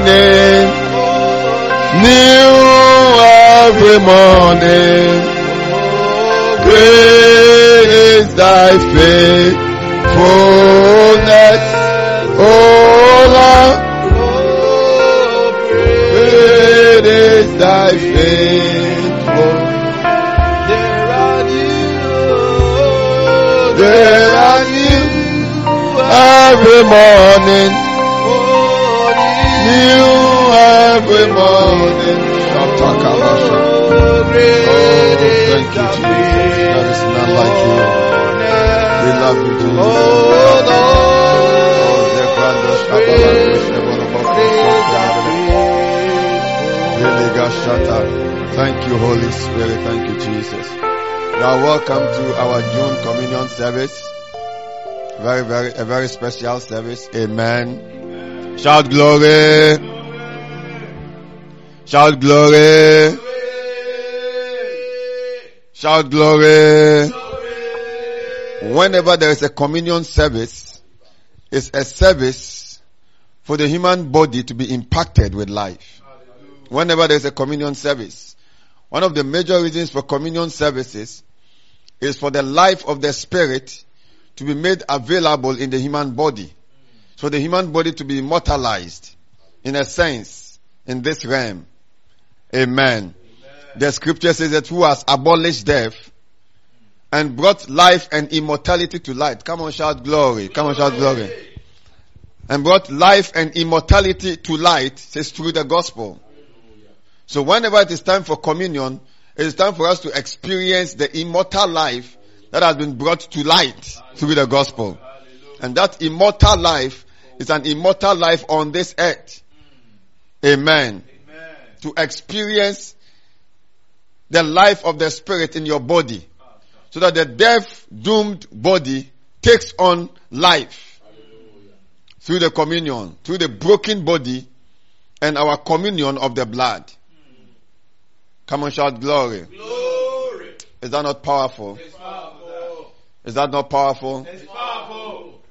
morning, new every morning. Is thy faithfulness, O Lord. Great is thy faithfulness. There are new every morning, new every morning. Oh, thank you, Jesus. There is none like you. We love you, Jesus. Thank you, Holy Spirit. Thank you, Jesus. You are welcome to our June communion service. Very, very, a very special service. Amen. Shout glory. Shout glory. Shout glory. Whenever there is a communion service, it's a service for the human body to be impacted with life. Whenever there is a communion service, one of the major reasons for communion services is for the life of the spirit to be made available in the human body. So the human body to be immortalized in a sense in this realm. Amen. The scripture says that who has abolished death and brought life and immortality to light. Come on, shout glory. Come on, shout glory. And brought life and immortality to light says through the gospel. So whenever it is time for communion, it is time for us to experience the immortal life that has been brought to light through the gospel. And that immortal life is an immortal life on this earth. Amen. To experience the life of the spirit in your body. So that the death doomed body takes on life. Through the communion, through the broken body and our communion of the blood. Hmm. Come on, shout glory. Glory. Is that not powerful? It's powerful. Is that not powerful?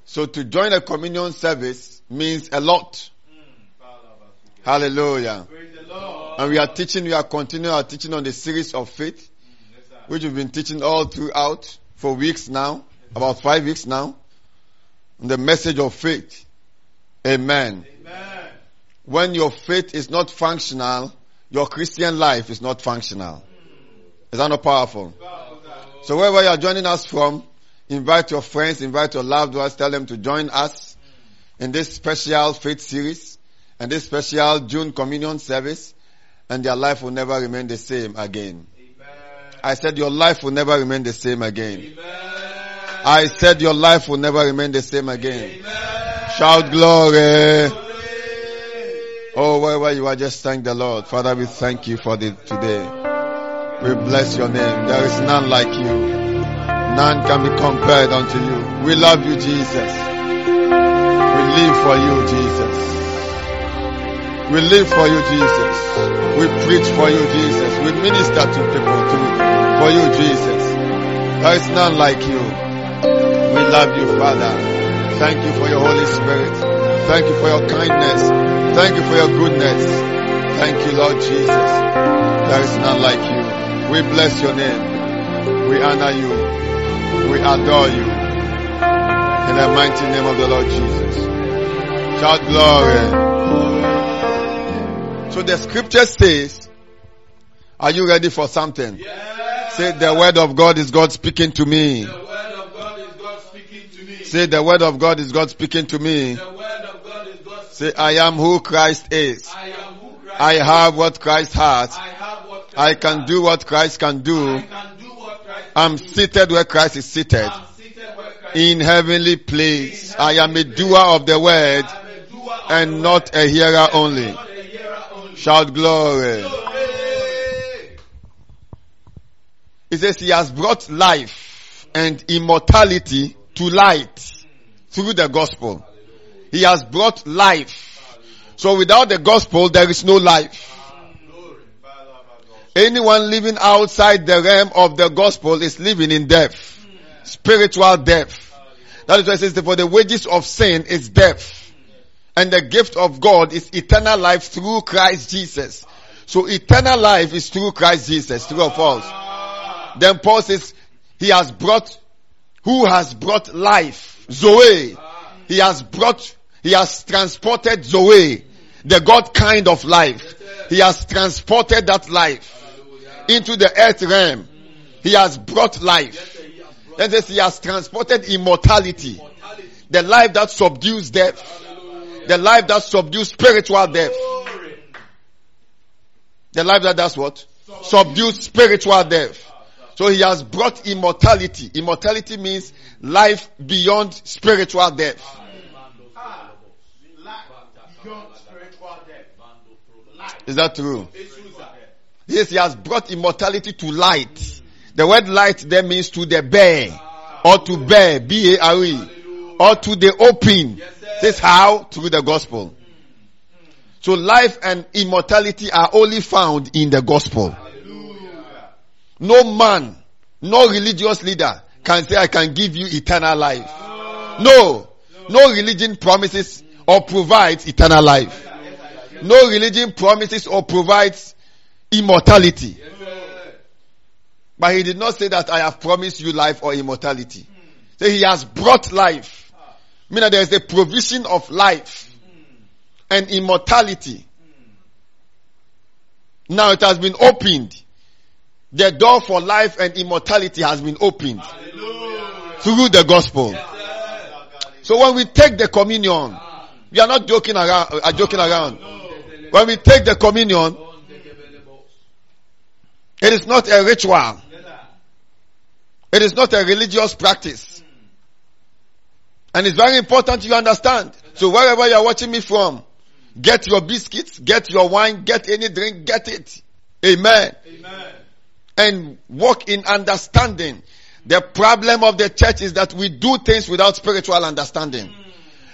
So to join a communion service means a lot. Hallelujah. The Lord. And we are teaching, we are continuing our teaching on the series of faith, Yes, which we've been teaching all throughout for weeks now, about five weeks now. On the message of faith. Amen. Amen. When your faith is not functional, your Christian life is not functional. Is that not powerful? Powerful. So wherever you are joining us from, invite your friends, invite your loved ones, tell them to join us in this special faith series and this special June communion service and their life will never remain the same again. Amen. I said your life will never remain the same again. Amen. I said your life will never remain the same again. Amen. Shout glory. Glory. Oh, wherever you are, just thank the Lord. Father, we thank you for the today. We bless your name. There is none like you. None can be compared unto you. We love you, Jesus. We live for you, Jesus. We live for you, Jesus. We preach for you, Jesus. We minister to people too, for you, Jesus. There is none like you. We love you, Father. Thank you for your Holy Spirit. Thank you for your kindness. Thank you for your goodness. Thank you, Lord Jesus. There is none like you. We bless your name. We honor you. We adore you. In the mighty name of the Lord Jesus. Shout glory. So the scripture says, are you ready for something? Yes. Say the word of God is God speaking to me. The word of God is God speaking to me. Say the word of God is God speaking to me. The word of God is God Say I am who Christ is. I am who Christ I have what Christ has. I have what Christ I can do what Christ can I do. can do I'm seated where Christ is seated. I'm seated where Christ In heavenly place. I am a doer of the word I'm a doer of and not a hearer only. not a hearer only. Shout glory. Glory. He says he has brought life and immortality to light through the gospel. He has brought life. So without the gospel, there is no life. Anyone living outside the realm of the gospel is living in death. Spiritual death. That is why it says for the wages of sin is death. And the gift of God is eternal life through Christ Jesus. So eternal life is through Christ Jesus, true or false? Then Paul says, he has brought, who has brought life, Zoe. He has brought, he has transported Zoe, the God kind of life. He has transported that life into the earth realm. He has brought life. Then says he has transported immortality. The life that subdues death. The life that subdues spiritual death. The life that does what? Subdues spiritual death. So he has brought immortality. Immortality means life beyond spiritual death. Is that true? Yes, he has brought immortality to light. The word light there means to the bare or to bear, B-A-R-E, or to the open. This how? Through the gospel. So life and immortality are only found in the gospel. No man, no religious leader can say I can give you eternal life. No. No religion promises or provides eternal life. No religion promises or provides immortality. But he did not say that I have promised you life or immortality. So he has brought life. Meaning there is a provision of life and immortality. Now it has been opened. The door for life and immortality has been opened through the gospel. So when we take the communion, we are not joking around, uh, joking around. When we take the communion, it is not a ritual. It is not a religious practice. And it's very important you understand. So wherever you are watching me from, get your biscuits, get your wine, get any drink, get it. Amen. Amen. And walk in understanding. The problem of the church is that we do things without spiritual understanding. Hmm.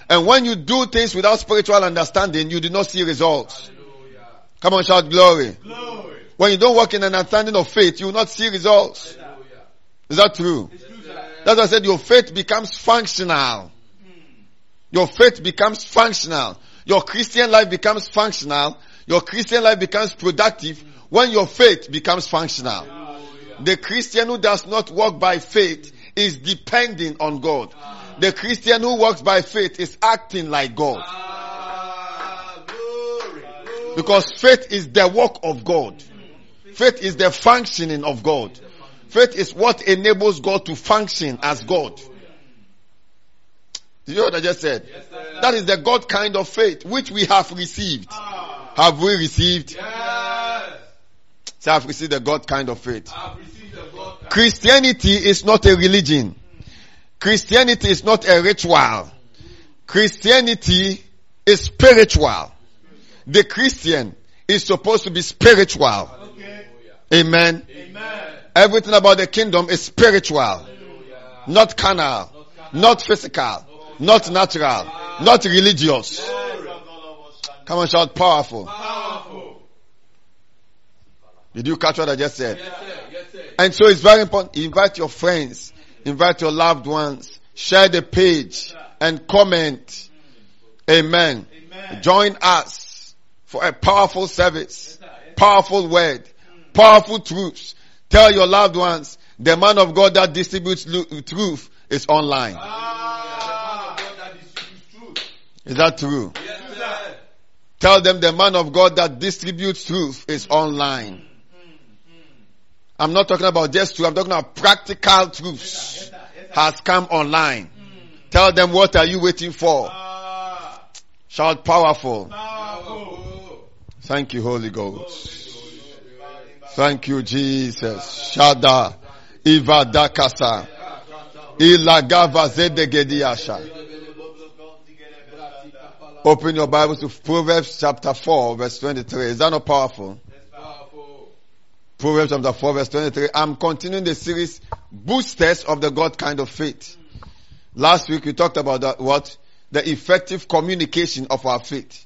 And when you do things without spiritual understanding, you do not see results. Hallelujah. Come on, shout glory. Glory. When you don't walk in an understanding of faith, you will not see results. Is that true? It's true, sir. That's why I said your faith becomes functional. Your faith becomes functional. Your Christian life becomes functional. Your Christian life becomes productive when your faith becomes functional. The Christian who does not walk by faith is depending on God. The Christian who walks by faith is acting like God. Ah. Because faith is the work of God. Faith is the functioning of God. Faith is what enables God to function as God. Did you hear what I just said? Yes. That is the God kind of faith which we have received. Ah, Have we received? Yes. Say, I've received the God kind of faith. I've received the God. Christianity is not a religion. Christianity is not a ritual. Christianity is spiritual. The Christian is supposed to be spiritual. Amen. Amen. Everything about the kingdom is spiritual, Hallelujah. not carnal, not physical, not natural, not religious. Glory. Come on, shout powerful. Powerful. Did you catch what I just said? Yes, sir. Yes, sir. And so it's very important. Invite your friends, invite your loved ones, share the page and comment. Amen. Amen. Join us for a powerful service, powerful word, powerful truths. Tell your loved ones the man of God that distributes truth is online. Ah, that. Is that true? Yes. Tell them the man of God that distributes truth is online. I'm not talking about just truth. I'm talking about practical truths has come online. Tell them what are you waiting for? Shout powerful. powerful. Thank you, Holy Ghost. Thank you, Jesus. Shada. Ivadakasa. Ilagava zedegediasha. Open your Bibles to Proverbs chapter 4 verse 23. Is that not powerful? Powerful. Proverbs chapter 4 verse 23. I'm continuing the series Boosters of the God kind of faith. Last week we talked about that, what? The effective communication of our faith.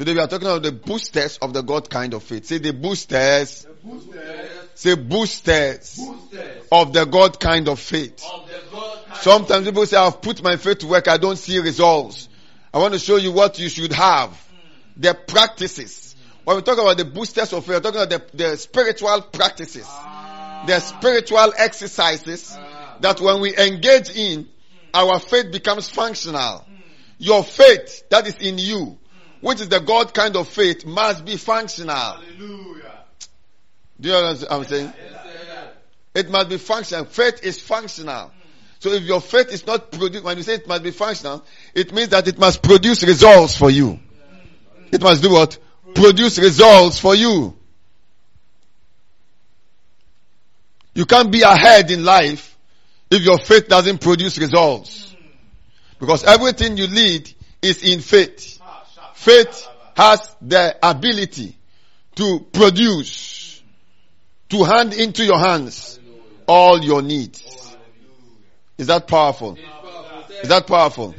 Today we are talking about the boosters of the God kind of faith. Say the boosters. The Boosters. Say boosters Boosters of the God kind of faith. of the God kind Sometimes people say, I've put my faith to work, I don't see results. I want to show you what you should have. Hmm. The practices. When we talk about the boosters of faith, we're talking about the, the spiritual practices. Ah. The spiritual exercises ah. that when we engage in, hmm. our faith becomes functional. Hmm. Your faith that is in you, which is the God kind of faith, must be functional. Hallelujah. Do you understand what I'm saying? Yes. It must be functional. Faith is functional. So if your faith is not produced, when you say it must be functional, it means that it must produce results for you. It must do what? Produce results for you. You can't be ahead in life if your faith doesn't produce results. Because everything you lead is in faith. Faith has the ability to produce, to hand into your hands all your needs. Is that powerful? Is that powerful?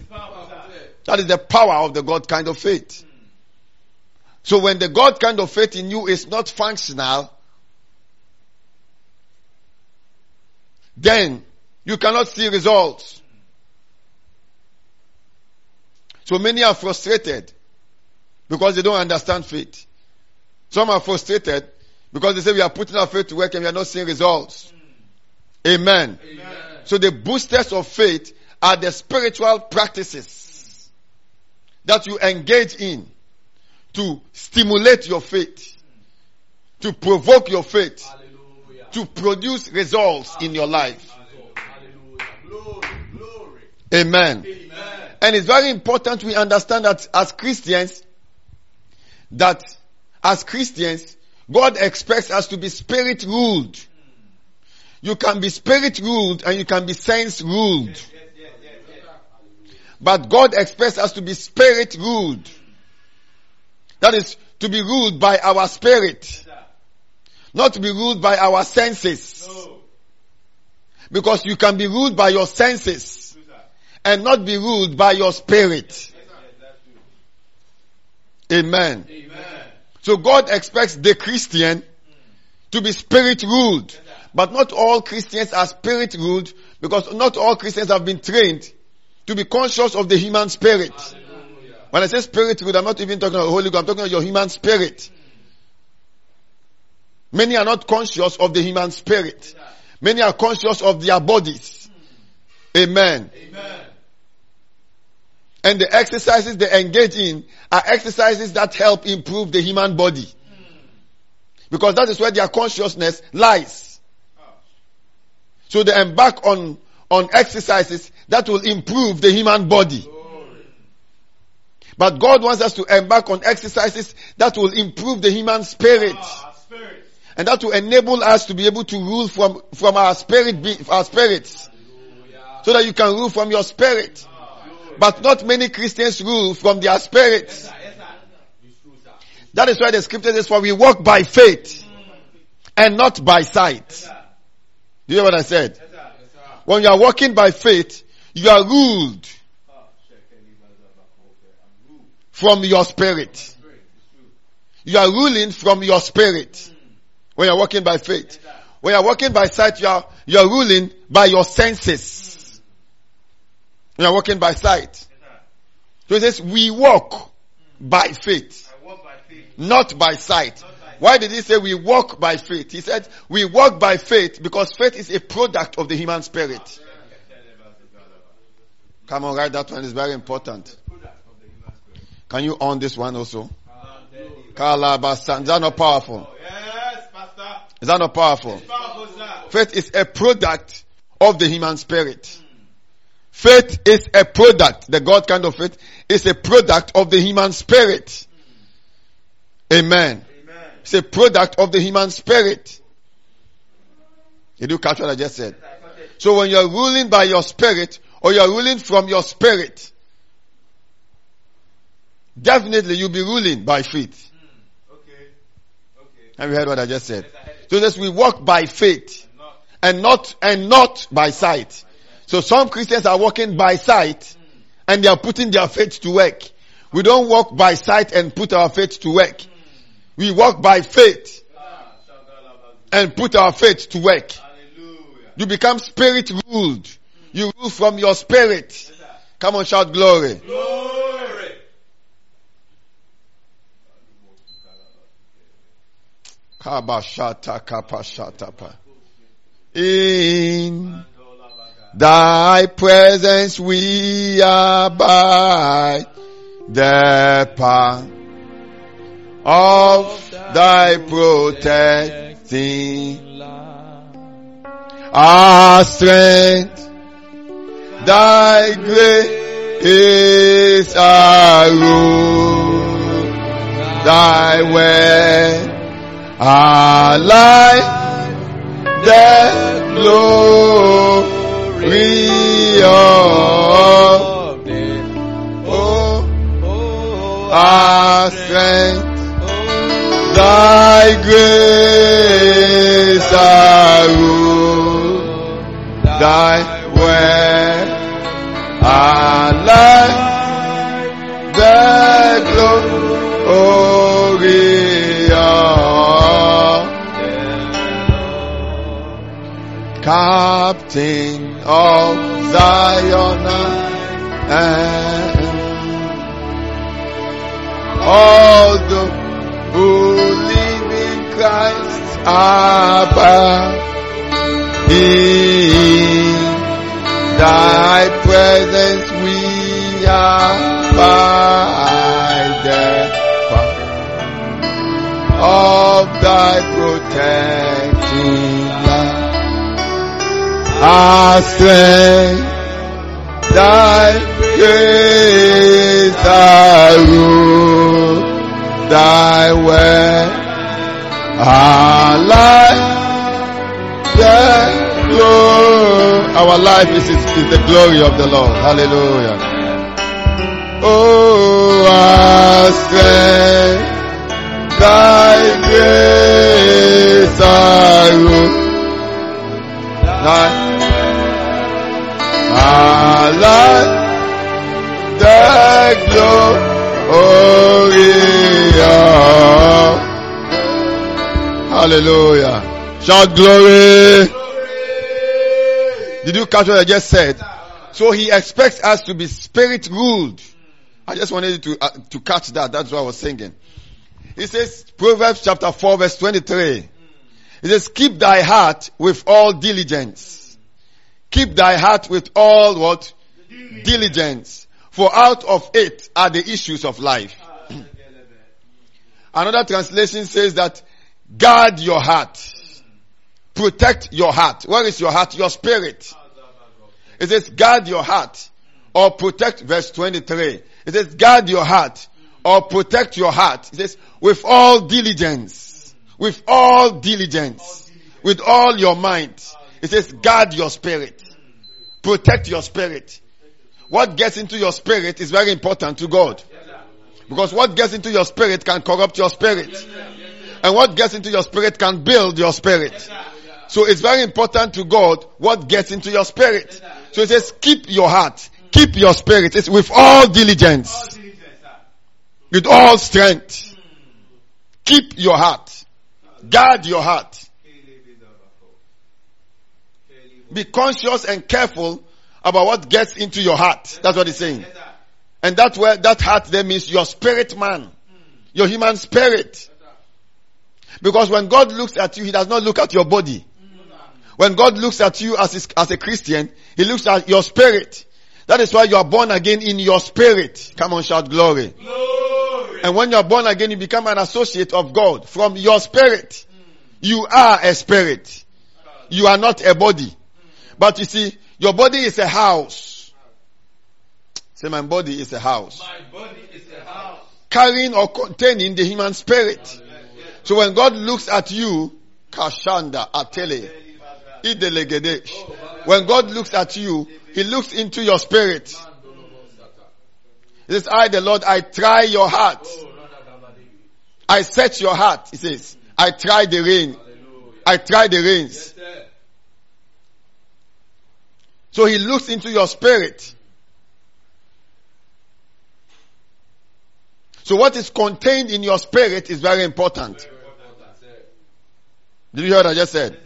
That is the power of the God kind of faith. So when the God kind of faith in you is not functional, then you cannot see results. So many are frustrated because they don't understand faith. Some are frustrated because they say we are putting our faith to work and we are not seeing results. Amen. Amen. So the boosters of faith are the spiritual practices that you engage in to stimulate your faith, to provoke your faith, Hallelujah. to produce results in your life. Hallelujah. Glory, glory. Amen. Amen. And it's very important we understand that as Christians, that as Christians, God expects us to be spirit ruled. You can be spirit ruled and you can be sense ruled. But God expects us to be spirit ruled. That is to be ruled by our spirit, not to be ruled by our senses. Because you can be ruled by your senses and not be ruled by your spirit. Yes, yes, that's true. Amen. Amen. So God expects the Christian to be spirit ruled. But not all Christians are spirit ruled because not all Christians have been trained to be conscious of the human spirit. Hallelujah. When I say spirit ruled, I'm not even talking about Holy Ghost, I'm talking about your human spirit. Many are not conscious of the human spirit. Many are conscious of their bodies. Amen. Amen. And the exercises they engage in are exercises that help improve the human body. Because that is where their consciousness lies. So they embark on, on exercises that will improve the human body. But God wants us to embark on exercises that will improve the human spirit. Ah. And that will enable us to be able to rule from, from our spirit, be, our spirits. So that you can rule from your spirit. But not many Christians rule from their spirits. That is why the scripture says, for we walk by faith and not by sight. Do you hear what I said? When you are walking by faith, you are ruled from your spirit. You are ruling from your spirit when you are walking by faith. When you are walking by sight, you are, you are ruling by your senses. You are walking by sight. So it says, we walk by faith, not by sight. Why did he say we walk by faith? He said we walk by faith because faith is a product of the human spirit. Come on, write that one. It's very important. Can you on this one also? Kalabasan. Is that not powerful? Is that not? Powerful. Faith is a product of the human spirit. Faith is a product. The God kind of faith is a product of the human spirit. Amen. Amen. It's a product of the human spirit. Did you catch what I just said? I got it. So when you're ruling by your spirit or you're ruling from your spirit, definitely you'll be ruling by faith. Hmm. Okay. Okay. Have you heard what I just said? Yes, I heard it. So this we walk by faith and not, and not by sight. So some Christians are walking by sight and they are putting their faith to work. We don't walk by sight and put our faith to work. We walk by faith and put our faith to work. You become spirit ruled. You rule from your spirit. Come on, shout glory. Glory. Kabashata kapashatapa. In thy presence we abide the power of thy protecting our strength. Thy grace is our rule. Thy way, our life, the glory of oh, our strength. Thy grace our rule. Thy way, our life, the glory of Captain of Zion. And all the who live in Christ above in thy presence we abide. The power of thy protecting our strength thy grace thy rule thy way our life the glory our life is, is, is the glory of the Lord. Hallelujah. Oh our strength thy grace thy rule thy glory hallelujah. Shout glory. Did you catch what I just said? So he expects us to be spirit ruled. I just wanted you to uh, to catch that. That's what I was singing. He says Proverbs chapter 4 verse 23 it says keep thy heart with all diligence keep thy heart with all what diligence for out of it are the issues of life Another translation says that guard your heart. Protect your heart. Where is your heart? Your spirit. It says guard your heart or protect verse 23. It says guard your heart or protect your heart. It says with all diligence. With all diligence. With all your mind. It says guard your spirit. Protect your spirit. What gets into your spirit is very important to God. Because what gets into your spirit can corrupt your spirit. And what gets into your spirit can build your spirit. So it's very important to God what gets into your spirit. So it says keep your heart, keep your spirit. It's with all diligence, with all strength. Keep your heart. Guard your heart. Be conscious and careful about what gets into your heart. That's what he's saying. And that where that heart there means your spirit man. Your human spirit. Because when God looks at you, He does not look at your body. When God looks at you as, as a Christian, He looks at your spirit. That is why you are born again in your spirit. Come on, shout glory. Glory. And when you are born again, you become an associate of God from your spirit. You are a spirit. You are not a body. But you see, your body is a house. Say, my body is a house. My body is a house. Carrying or containing the human spirit. So when God looks at you, Kashanda, Atele, Idelegede. When God looks at you, He looks into your spirit. He says, I, the Lord, I try your heart. I search your heart. He says, I try the rein. I try the reins. So He looks into your spirit. So what is contained in your spirit is very important. Did you hear what I just said?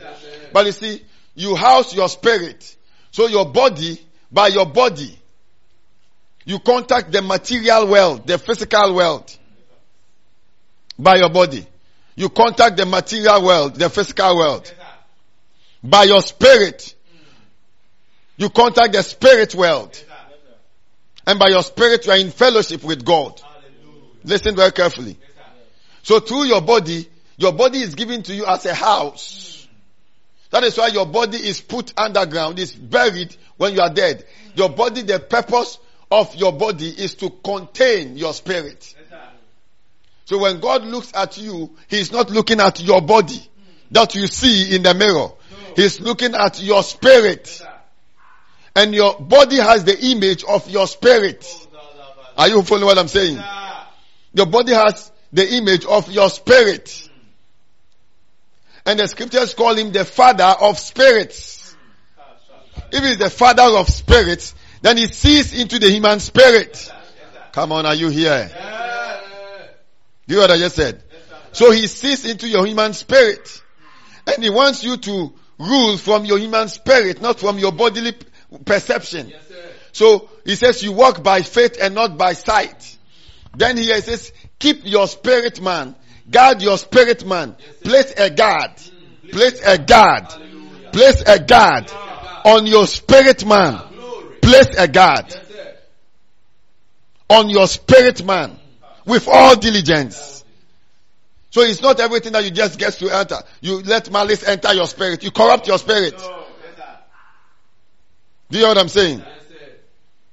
But you see, you house your spirit. So your body, by your body, you contact the material world, the physical world, by your body. you contact the material world, the physical world. By your spirit, you contact the spirit world. And by your spirit, you are in fellowship with God. Listen very carefully. So through your body, your body is given to you as a house. That is why your body is put underground, is buried when you are dead. Your body, the purpose of your body is to contain your spirit. So when God looks at you, He's not looking at your body that you see in the mirror. He's looking at your spirit. And your body has the image of your spirit. Are you following what I'm saying? Your body has the image of your spirit. And the scriptures call him the father of spirits. If he's the father of spirits, then he sees into the human spirit. Come on, are you here? Do you hear what I just said? So he sees into your human spirit. And he wants you to rule from your human spirit, not from your bodily perception. So he says you walk by faith and not by sight. Then he says, keep your spirit man. Guard your spirit man. Place a guard. Place a guard. Place a guard on your spirit man. Place a guard on your spirit man with all diligence. So it's not everything that you just get to enter. You let malice enter your spirit. You corrupt your spirit. Do you know what I'm saying?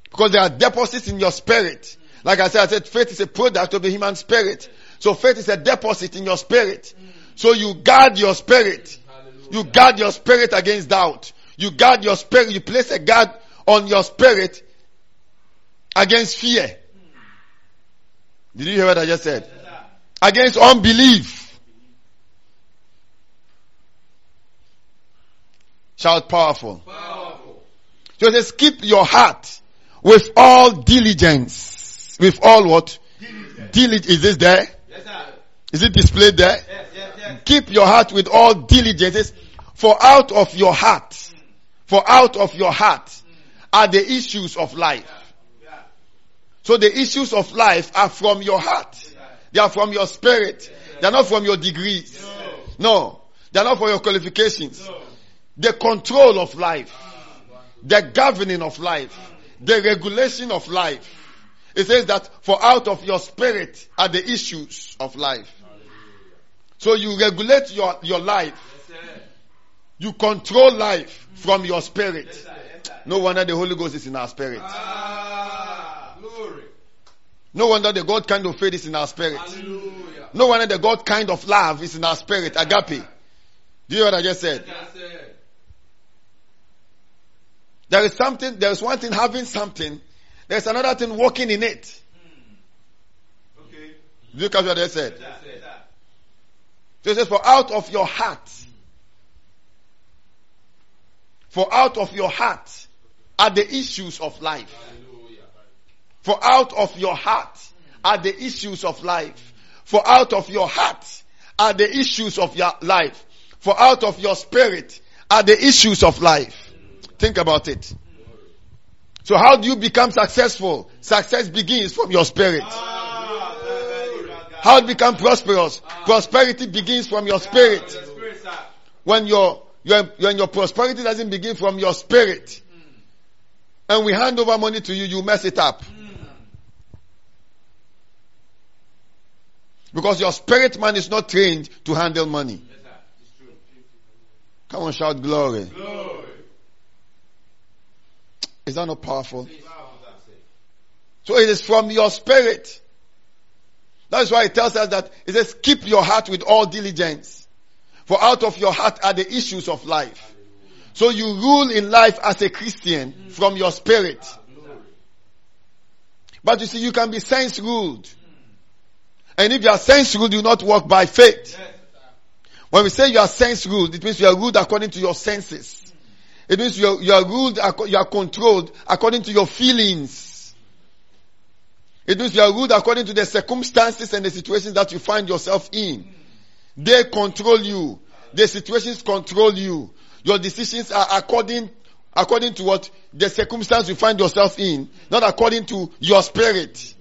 Because there are deposits in your spirit. Like I said, I said faith is a product of the human spirit. So faith is a deposit in your spirit. So you guard your spirit. You guard your spirit against doubt. You guard your spirit. You place a guard on your spirit against fear. Did you hear what I just said? Against unbelief. Shout powerful. So it says, keep your heart with all diligence. With all what? Diligence. Is this there? Yes, sir. Is it displayed there? Yes, yes. Keep your heart with all diligence. For out of your heart, for out of your heart are the issues of life. So the issues of life are from your heart. They are from your spirit. They are not from your degrees. No. They are not from your qualifications. The control of life. The governing of life. The regulation of life. It says that for out of your spirit are the issues of life. So you regulate your, your life. You control life from your spirit. No wonder the Holy Ghost is in our spirit. No wonder the God kind of faith is in our spirit. No wonder the God kind of love is in our spirit. Agape. Do you hear what I just said? There is something, there is one thing having something. There's another thing working in it. Okay. Look at what I said. So it says, for out of your heart, for out of your heart are the issues of life. For out of your heart are the issues of life. For out of your heart are the issues of your life. For out of your spirit are the issues of life. Think about it. So how do you become successful? Success begins from your spirit. How to become prosperous? Prosperity begins from your spirit. When your, your, when your prosperity doesn't begin from your spirit, and we hand over money to you, you mess it up. Because your spirit man is not trained to handle money. Come on, shout glory. Is that not powerful? So it is from your spirit. That's why it tells us that it says, keep your heart with all diligence. For out of your heart are the issues of life. So you rule in life as a Christian from your spirit. But you see, you can be sense ruled. And if you are sense ruled, you do not walk by faith. When we say you are sense ruled, it means you are ruled according to your senses. It means you are, you are ruled, you are controlled according to your feelings. It means you are ruled according to the circumstances and the situations that you find yourself in. They control you. The situations control you. Your decisions are according, according to what the circumstance you find yourself in, not according to your spirit.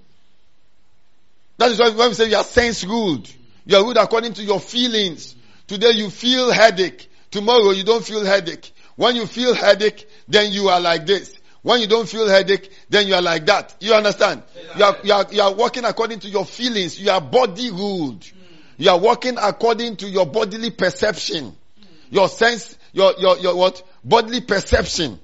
That is why when we say you are sense ruled, You are ruled according to your feelings. Today you feel headache. Tomorrow you don't feel headache. When you feel headache, then you are like this. When you don't feel headache, then you are like that. You understand? You are, you are, you are working according to your feelings. You are body ruled. You are working according to your bodily perception. Your sense, your, your, your what? Bodily perception.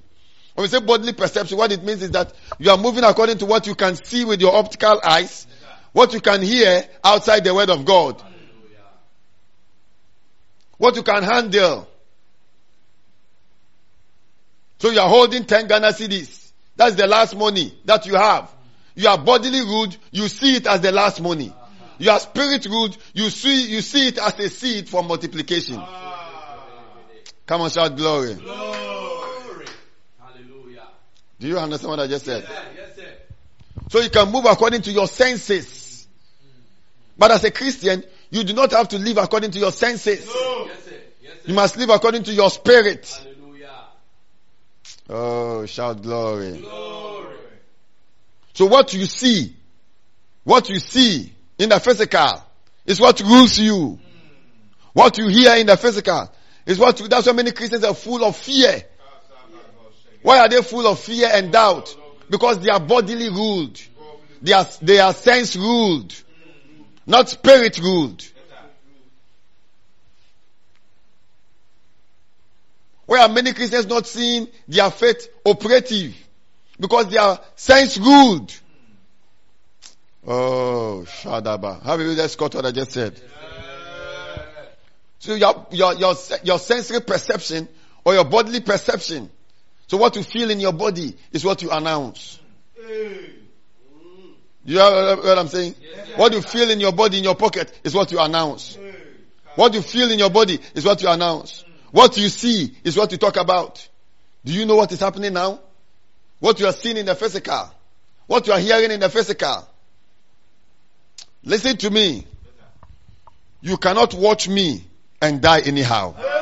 When we say bodily perception, what it means is that you are moving according to what you can see with your optical eyes, what you can hear outside the word of God, what you can handle. So you are holding 10 Ghana cedis. That's the last money that you have. You are bodily ruled, you see it as the last money. You are spirit ruled, you see, you see it as a seed for multiplication. Come on, shout glory. Glory. Hallelujah. Do you understand what I just said? Yes, sir. So you can move according to your senses. But as a Christian, you do not have to live according to your senses. No. Yes, sir. Yes, sir. You must live according to your spirit. Oh, shout glory. Glory. So what you see, what you see in the physical is what rules you. Hmm. What you hear in the physical is what, that's why many Christians are full of fear. Why are they full of fear and doubt? Because they are bodily ruled. They are, they are sense ruled. Hmm. Not spirit ruled. Why are many Christians not seeing their faith operative? Because they are sense ruled. Oh, Shadaba. Have you just got what I just said? So your, your, your, your sensory perception or your bodily perception. So what you feel in your body is what you announce. You know uh, what I'm saying? What you feel in your body, in your pocket, is what you announce. What you feel in your body is what you announce. What you see is what you talk about. Do you know what is happening now? What you are seeing in the physical. What you are hearing in the physical. Listen to me. You cannot watch me and die anyhow. Hallelujah.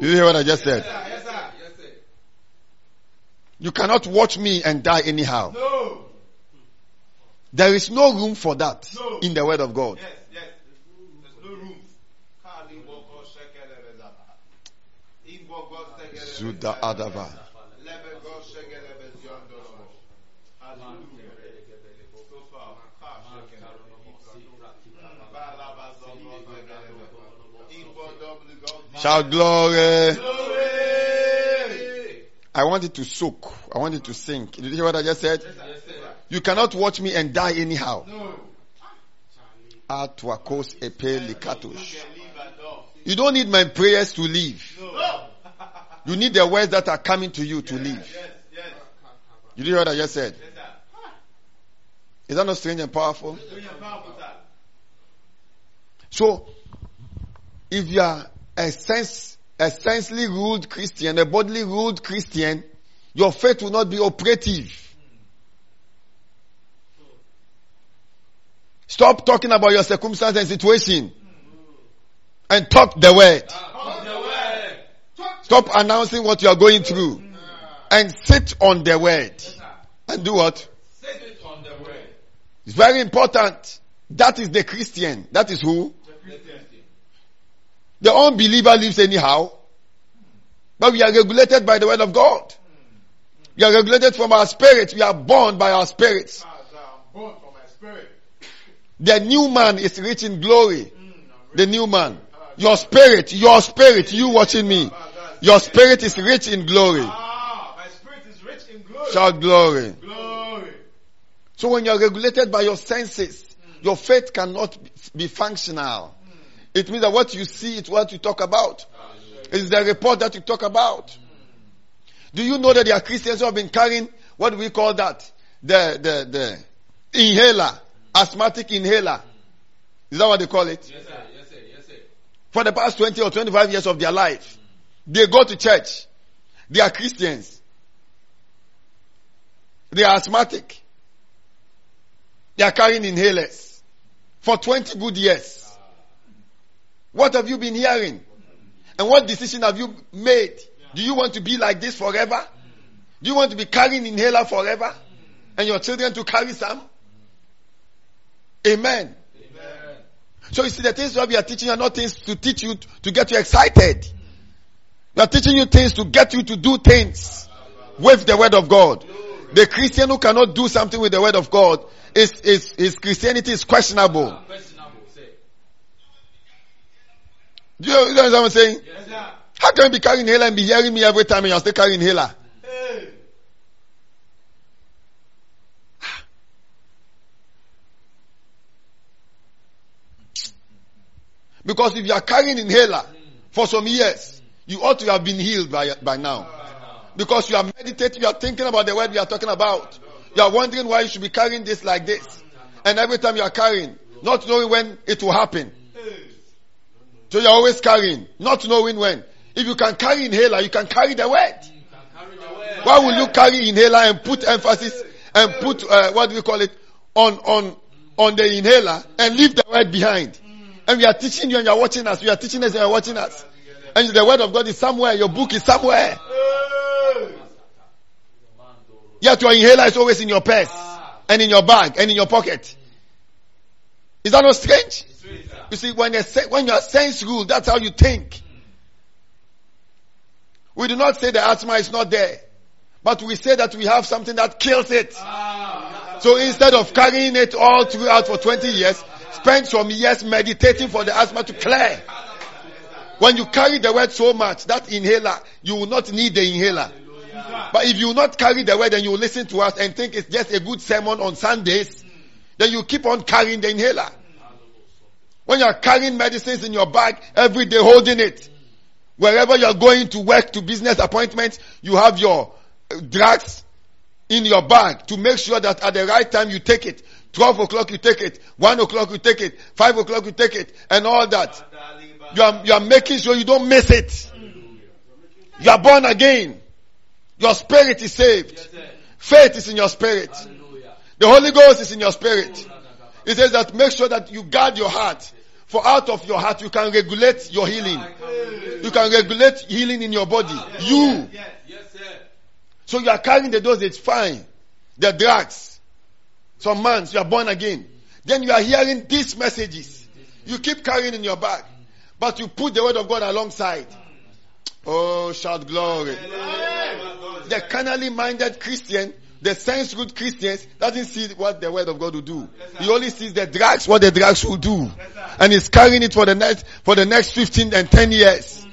Did you hear what I just said? Yes, sir. Yes, sir. You cannot watch me and die anyhow. No. There is no room for that No. in the word of God. Yes, yes. There's no room. Zuda Adava. Shout glory. I want it to soak. I want it to sink. Did you hear what I just said? You cannot watch me and die anyhow. Likatosh. You don't need my prayers to live. You need the words that are coming to you to live. You hear what I just said? Is that not strange and powerful? So, if you are a sense, a sensely ruled Christian, a bodily ruled Christian, your faith will not be operative. Stop talking about your circumstance and situation. And talk the word. Stop announcing what you are going through. And sit on the word. And do what? Sit on the word. It's very important. That is the Christian. That is who? The unbeliever lives anyhow. But we are regulated by the word of God. We are regulated from our spirit. We are born by our spirits. Ah, spirit. The new man is rich in glory. Mm, the new man. Ah, your spirit, your spirit, you watching me. Ah, Your spirit is rich in glory. Ah, my spirit is rich in glory. Shout glory. Glory. So when you're regulated by your senses, hmm. your faith cannot be functional. Hmm. It means that what you see is what you talk about. It's the report that you talk about. Hmm. Do you know that there are Christians who have been carrying what do we call that? The, the, the inhaler, asthmatic inhaler. Is that what they call it? Yes, sir. Yes, sir. Yes, sir. For the past 20 or 25 years of their life. They go to church. They are Christians. They are asthmatic. They are carrying inhalers. For 20 good years. What have you been hearing? And what decision have you made? Do you want to be like this forever? Do you want to be carrying inhaler forever? And your children to carry some? Amen. Amen. So you see, the things that we are teaching are not things to teach you to, to get you excited. We are teaching you things to get you to do things with the word of God. The Christian who cannot do something with the word of God is, is, his Christianity is questionable. Do you, you know what I'm saying? Yes. How can you be carrying inhaler and be hearing me every time and you're still carrying inhaler? Hey. Because if you are carrying inhaler for some years, you ought to have been healed by, by now. Because you are meditating, you are thinking about the word we are talking about. You are wondering why you should be carrying this like this. And every time you are carrying, not knowing when it will happen. So you are always carrying, not knowing when. If you can carry inhaler, you can carry the word. You can carry the word. Why will you carry inhaler and put emphasis and put uh, what do we call it on on on the inhaler and leave the word behind? And we are teaching you and you are watching us. We are teaching us and you are watching us. And the word of God is somewhere. Your book is somewhere. Yet your inhaler is always in your purse and in your bag and in your pocket. Is that not strange? You see, when when you are sense rule, that's how you think. We do not say the asthma is not there, but we say that we have something that kills it. So instead of carrying it all throughout for 20 years, spend some years meditating for the asthma to clear. When you carry the word so much, that inhaler, you will not need the inhaler. But if you not carry the word and you listen to us and think it's just a good sermon on Sundays, then you keep on carrying the inhaler. When you are carrying medicines in your bag every day, holding it, wherever you are going to work, to business appointments, you have your uh, drugs in your bag to make sure that at the right time you take it. 12 o'clock you take it, 1 o'clock you take it, 5 o'clock you take it, and all that. You are, you are making sure you don't miss it. You are born again. Your spirit is saved. Faith is in your spirit. The Holy Ghost is in your spirit. It says that make sure that you guard your heart. For out of your heart you can regulate your healing. You can regulate healing in your body. You. Yes, yes. So you are carrying the dose, it's fine. The drugs. Some months you are born again. Then you are hearing these messages. You keep carrying in your bag. But you put the word of God alongside. Oh, shout glory. The carnally minded Christian, the sense good Christians, doesn't see what the word of God will do. He only sees the drugs, what the drugs will do. And he's carrying it for the next, for the next 15 and 10 years.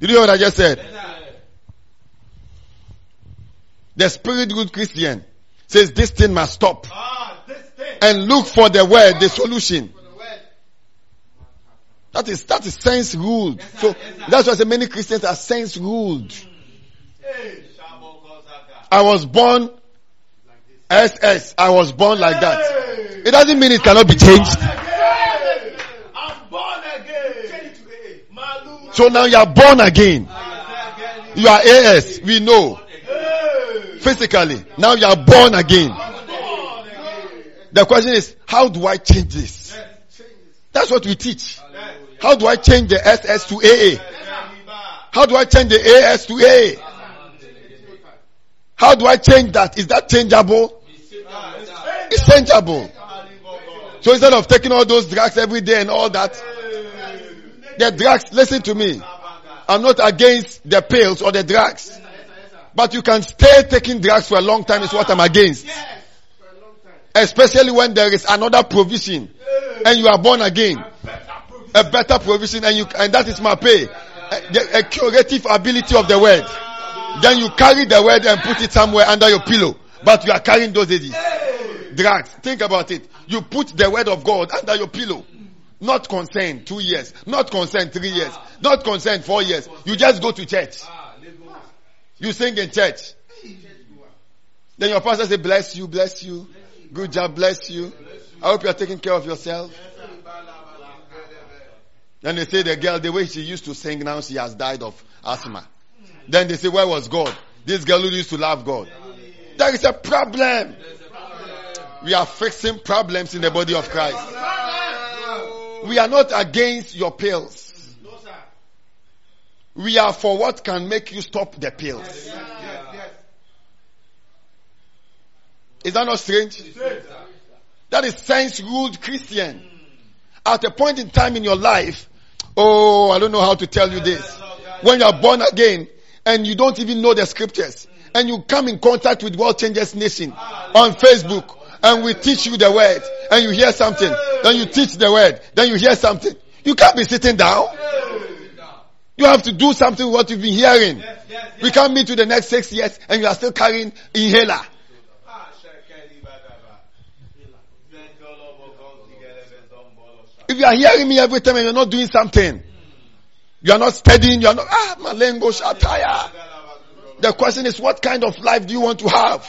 You know what I just said? The spirit good Christian says this thing must stop. And look for the word, the solution. That is, that is sense ruled. So that's why I say many Christians are sense ruled. I was born SS. I was born like that. It doesn't mean it cannot be changed. So now you are born. Again. You are AS. We know. Physically. Now you are born again. The question is, how do I change this? That's what we teach. How do I change the SS to AA? How do I change the AS to AA? How do I change that? Is that changeable? It's changeable. So instead of taking all those drugs every day and all that, the drugs, listen to me. I'm not against the pills or the drugs. But you can stay taking drugs for a long time is what I'm against. Especially when there is another provision and you are born again. A better provision and you, and that is my pay. A, a curative ability of the word. Then you carry the word and put it somewhere under your pillow. But you are carrying those dosages. Drugs. Think about it. You put the word of God under your pillow. Not concerned two years. Not concerned three years. Not concerned four years. You just go to church. You sing in church. Then your pastor say, bless you, bless you. Good job, bless you. I hope you are taking care of yourself. Then they say the girl, the way she used to sing now, she has died of asthma. Then they say, where was God? This girl who used to love God. There is a problem. We are fixing problems in the body of Christ. We are not against your pills. We are for what can make you stop the pills. Is that not strange? That is sense ruled Christian. At a point in time in your life, oh, I don't know how to tell you this. When you are born again and you don't even know the scriptures and you come in contact with World Changers Nation on Facebook and we teach you the word and you hear something, then you teach the word, then you hear something. You can't be sitting down. You have to do something with what you've been hearing. We can't meet you the next six years and you are still carrying inhaler. You are hearing me every time and you're not doing something, you are not studying, you are not, ah, malengo shataya. The question is, what kind of life do you want to have?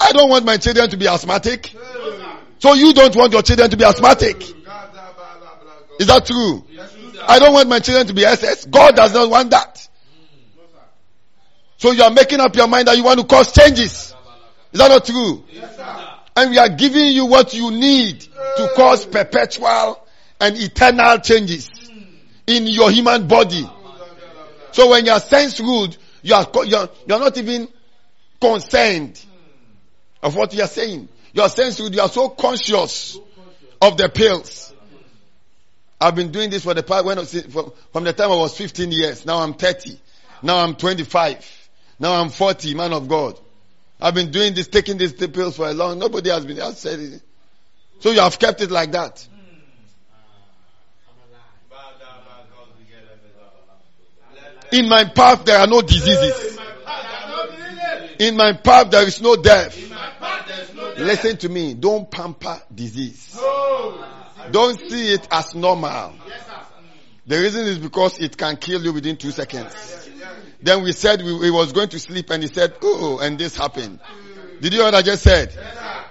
I don't want my children to be asthmatic. So you don't want your children to be asthmatic. Is that true? I don't want my children to be SS. God does not want that. So you are making up your mind that you want to cause changes. Is that not true? And we are giving you what you need to cause perpetual and eternal changes in your human body. So when you are sense ruled, you are, you are, not even concerned of what you are saying. You are sense ruled, you are so conscious of the pills. I've been doing this for the past, when, from the time I was 15 years. Now I'm 30. Now I'm 25. Now I'm 40, man of God. I've been doing this, taking these pills for a long, nobody has been, has said it. So you have kept it like that. In my path there are no diseases. In my path there is no death. Listen to me. Don't pamper disease. Don't see it as normal. The reason is because it can kill you within two seconds. Then we said we, we was going to sleep and he said, oh, and this happened. Did you hear what I just said?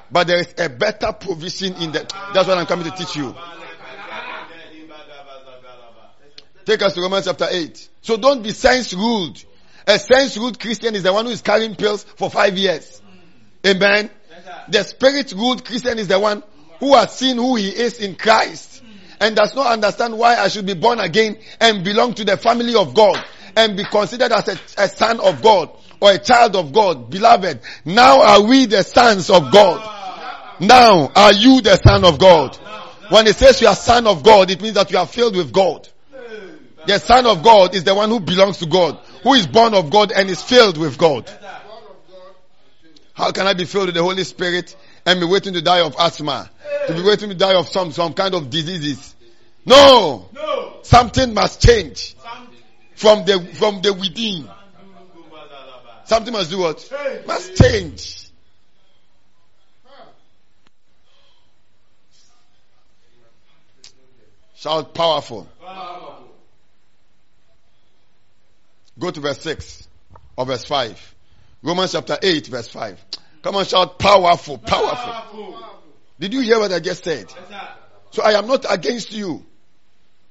But there is a better provision in that. that's what I'm coming to teach you. Take us to Romans chapter 8. So don't be sense ruled. A sense ruled Christian is the one who is carrying pills for five years. Amen. The spirit ruled Christian is the one who has seen who he is in Christ and does not understand why I should be born again and belong to the family of God and be considered as a, a son of God or a child of God. Beloved, now are we the sons of God. Now are you the son of God. When it says you are son of God, it means that you are filled with God. The son of God is the one who belongs to God, who is born of God and is filled with God. How can I be filled with the Holy Spirit and be waiting to die of asthma? To be waiting to die of some, some kind of diseases? No! No. Something must change from the, from the within. Something must do what? Must change. Shout powerful. Go to verse 6 or verse 5. Romans chapter 8 verse 5. Come on, shout powerful, powerful. Did you hear what I just said? So I am not against you.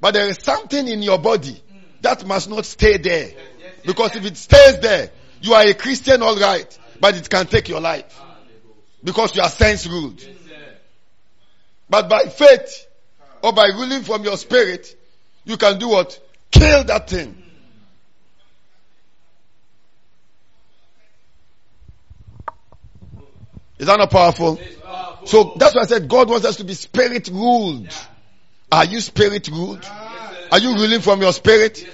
But there is something in your body that must not stay there. Because if it stays there, you are a Christian alright, but it can take your life. Because you are sense ruled. But by faith, or by ruling from your spirit, you can do what? Kill that thing. Is that not powerful? So that's why I said God wants us to be spirit ruled. Are you spirit ruled? Are you ruling from your spirit?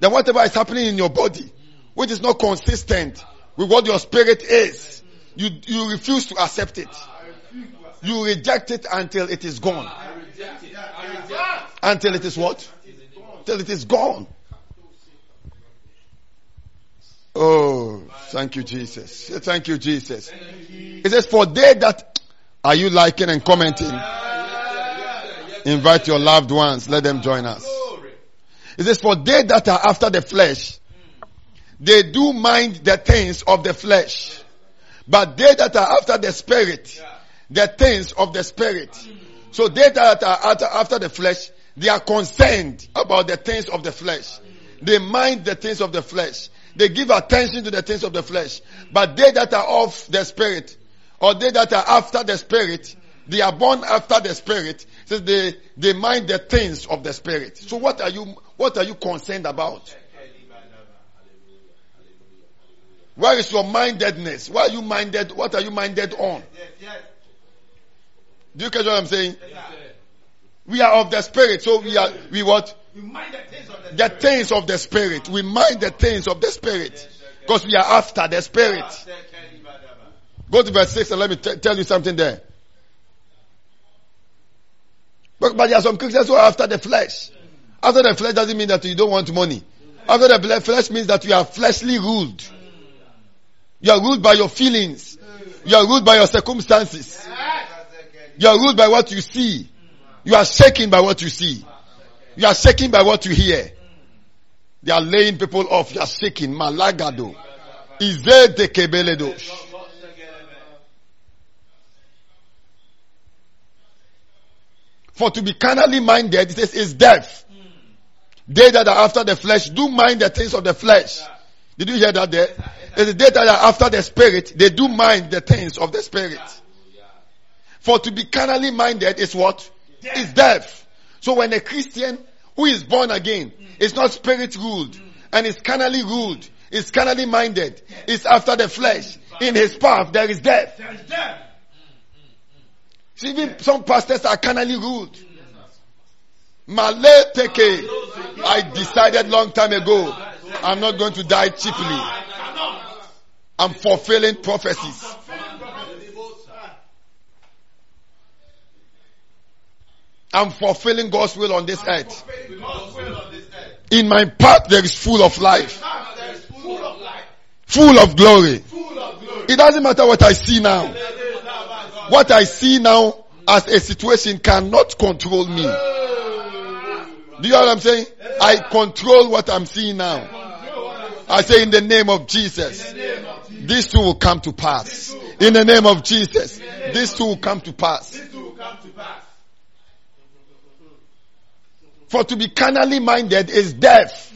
Then whatever is happening in your body, which is not consistent with what your spirit is, you, you refuse to accept it. You reject it until it is gone. Until it is what? Till it is gone. Oh, thank you, Jesus. Thank you, Jesus. It says, for they that are you liking and commenting? Invite your loved ones. Let them join us. It says, for they that are after the flesh, they do mind the things of the flesh. But they that are after the spirit, the things of the spirit. So they that are after, after the flesh, they are concerned about the things of the flesh. They mind the things of the flesh. They give attention to the things of the flesh. But they that are of the spirit, or they that are after the spirit, they are born after the spirit, says they, they mind the things of the spirit. So what are you, what are you concerned about? Where is your mindedness? Why are you minded? What are you minded on? Yes, yes. Do you catch what I'm saying? We are of the spirit, so we are, we what? We mind the things of the The spirit. things of the spirit. We mind the things of the spirit. Because we are after the spirit. Go to verse 6 and let me t- tell you something there. But, but there are some Christians who are after the flesh. After the flesh doesn't mean that you don't want money. After the flesh means that you are fleshly ruled. You are ruled by your feelings. You are ruled by your circumstances. You are ruled by what you see. You are shaken by what you see. You are shaken by what you hear. They are laying people off. You are shaking. Malagado. Izete. For to be carnally minded, is death. They that are after the flesh do mind the things of the flesh. Did you hear that there? It's the they that are after the spirit, they do mind the things of the spirit. For to be carnally minded is what? Is death. So when a Christian who is born again is not spirit ruled and is carnally ruled, is carnally minded, is after the flesh, in his path there is death. See, even some pastors are carnally ruled. Malay. I decided long time ago, I'm not going to die cheaply. I'm fulfilling prophecies. Fulfilling prophecies. I'm fulfilling God's will on this earth. Fulfilling God's will on this earth. In my path there is full of life, Now there is full of life, full of glory. full of glory. It doesn't matter what I see now. What I see now as a situation cannot control me. Do you know what I'm saying? I control what I'm seeing now. I say in the name of Jesus, this too will come to pass. In the name of Jesus, this too will come to pass. This will come to pass. For to be carnally minded is death.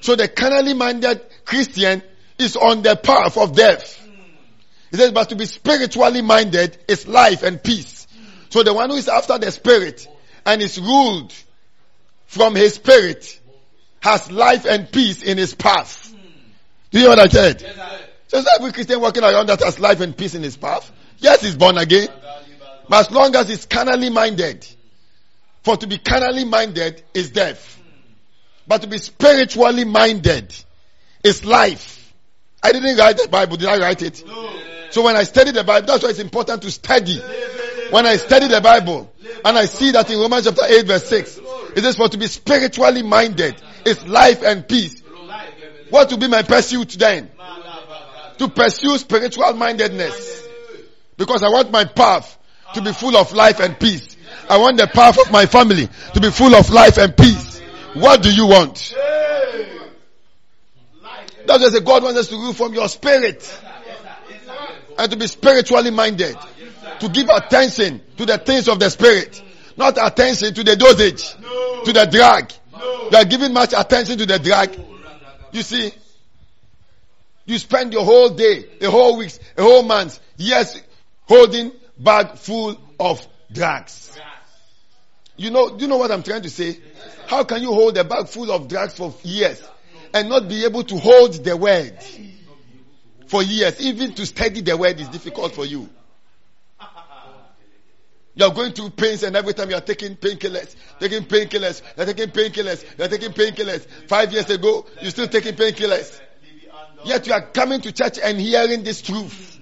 So the carnally minded Christian is on the path of death. He says, but to be spiritually minded is life and peace. So the one who is after the spirit and is ruled from his spirit has life and peace in his path. Do you hear what I said? So is every Christian walking around that has life and peace in his path? Yes, he's born again. But as long as he's carnally minded, for to be carnally minded is death. But to be spiritually minded is life. I didn't write the Bible. Did I write it? So when I study the Bible, that's why it's important to study. When I study the Bible and I see that in Romans chapter 8 verse 6, it is for to be spiritually minded is life and peace. What will be my pursuit then? To pursue spiritual mindedness. Because I want my path to be full of life and peace. I want the path of my family to be full of life and peace. What do you want? That's why God wants us to rule from your spirit and to be spiritually minded. To give attention to the things of the spirit. Not attention to the dosage, to the drug. You are giving much attention to the drug. You see, you spend your whole day, a whole week, a whole month, yes, holding bag full of drugs. You know, do you know what I'm trying to say? How can you hold a bag full of drugs for years and not be able to hold the word for years? Even to study the word is difficult for you. You're going through pains and every time you're taking painkillers, taking painkillers, you're taking painkillers, you're taking painkillers. Five years ago, you're still taking painkillers. Yet you are coming to church and hearing this truth.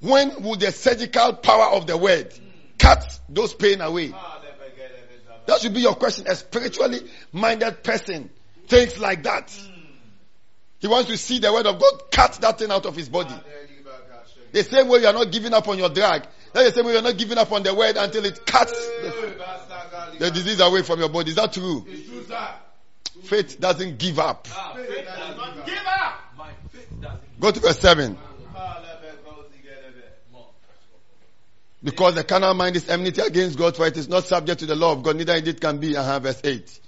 When will the surgical power of the word cut those pain away? That should be your question. A spiritually minded person thinks like that. He wants to see the word of God cut that thing out of his body. The same way you are not giving up on your drug. That's the same way you are not giving up on the word until it cuts the, the disease away from your body. Is that true? It's true, sir. Faith doesn't give up. Faith does not give up. My faith doesn't Go to verse 7. Because the carnal mind is enmity against God, for it is not subject to the law of God, neither indeed can be. Uh-huh, verse 8.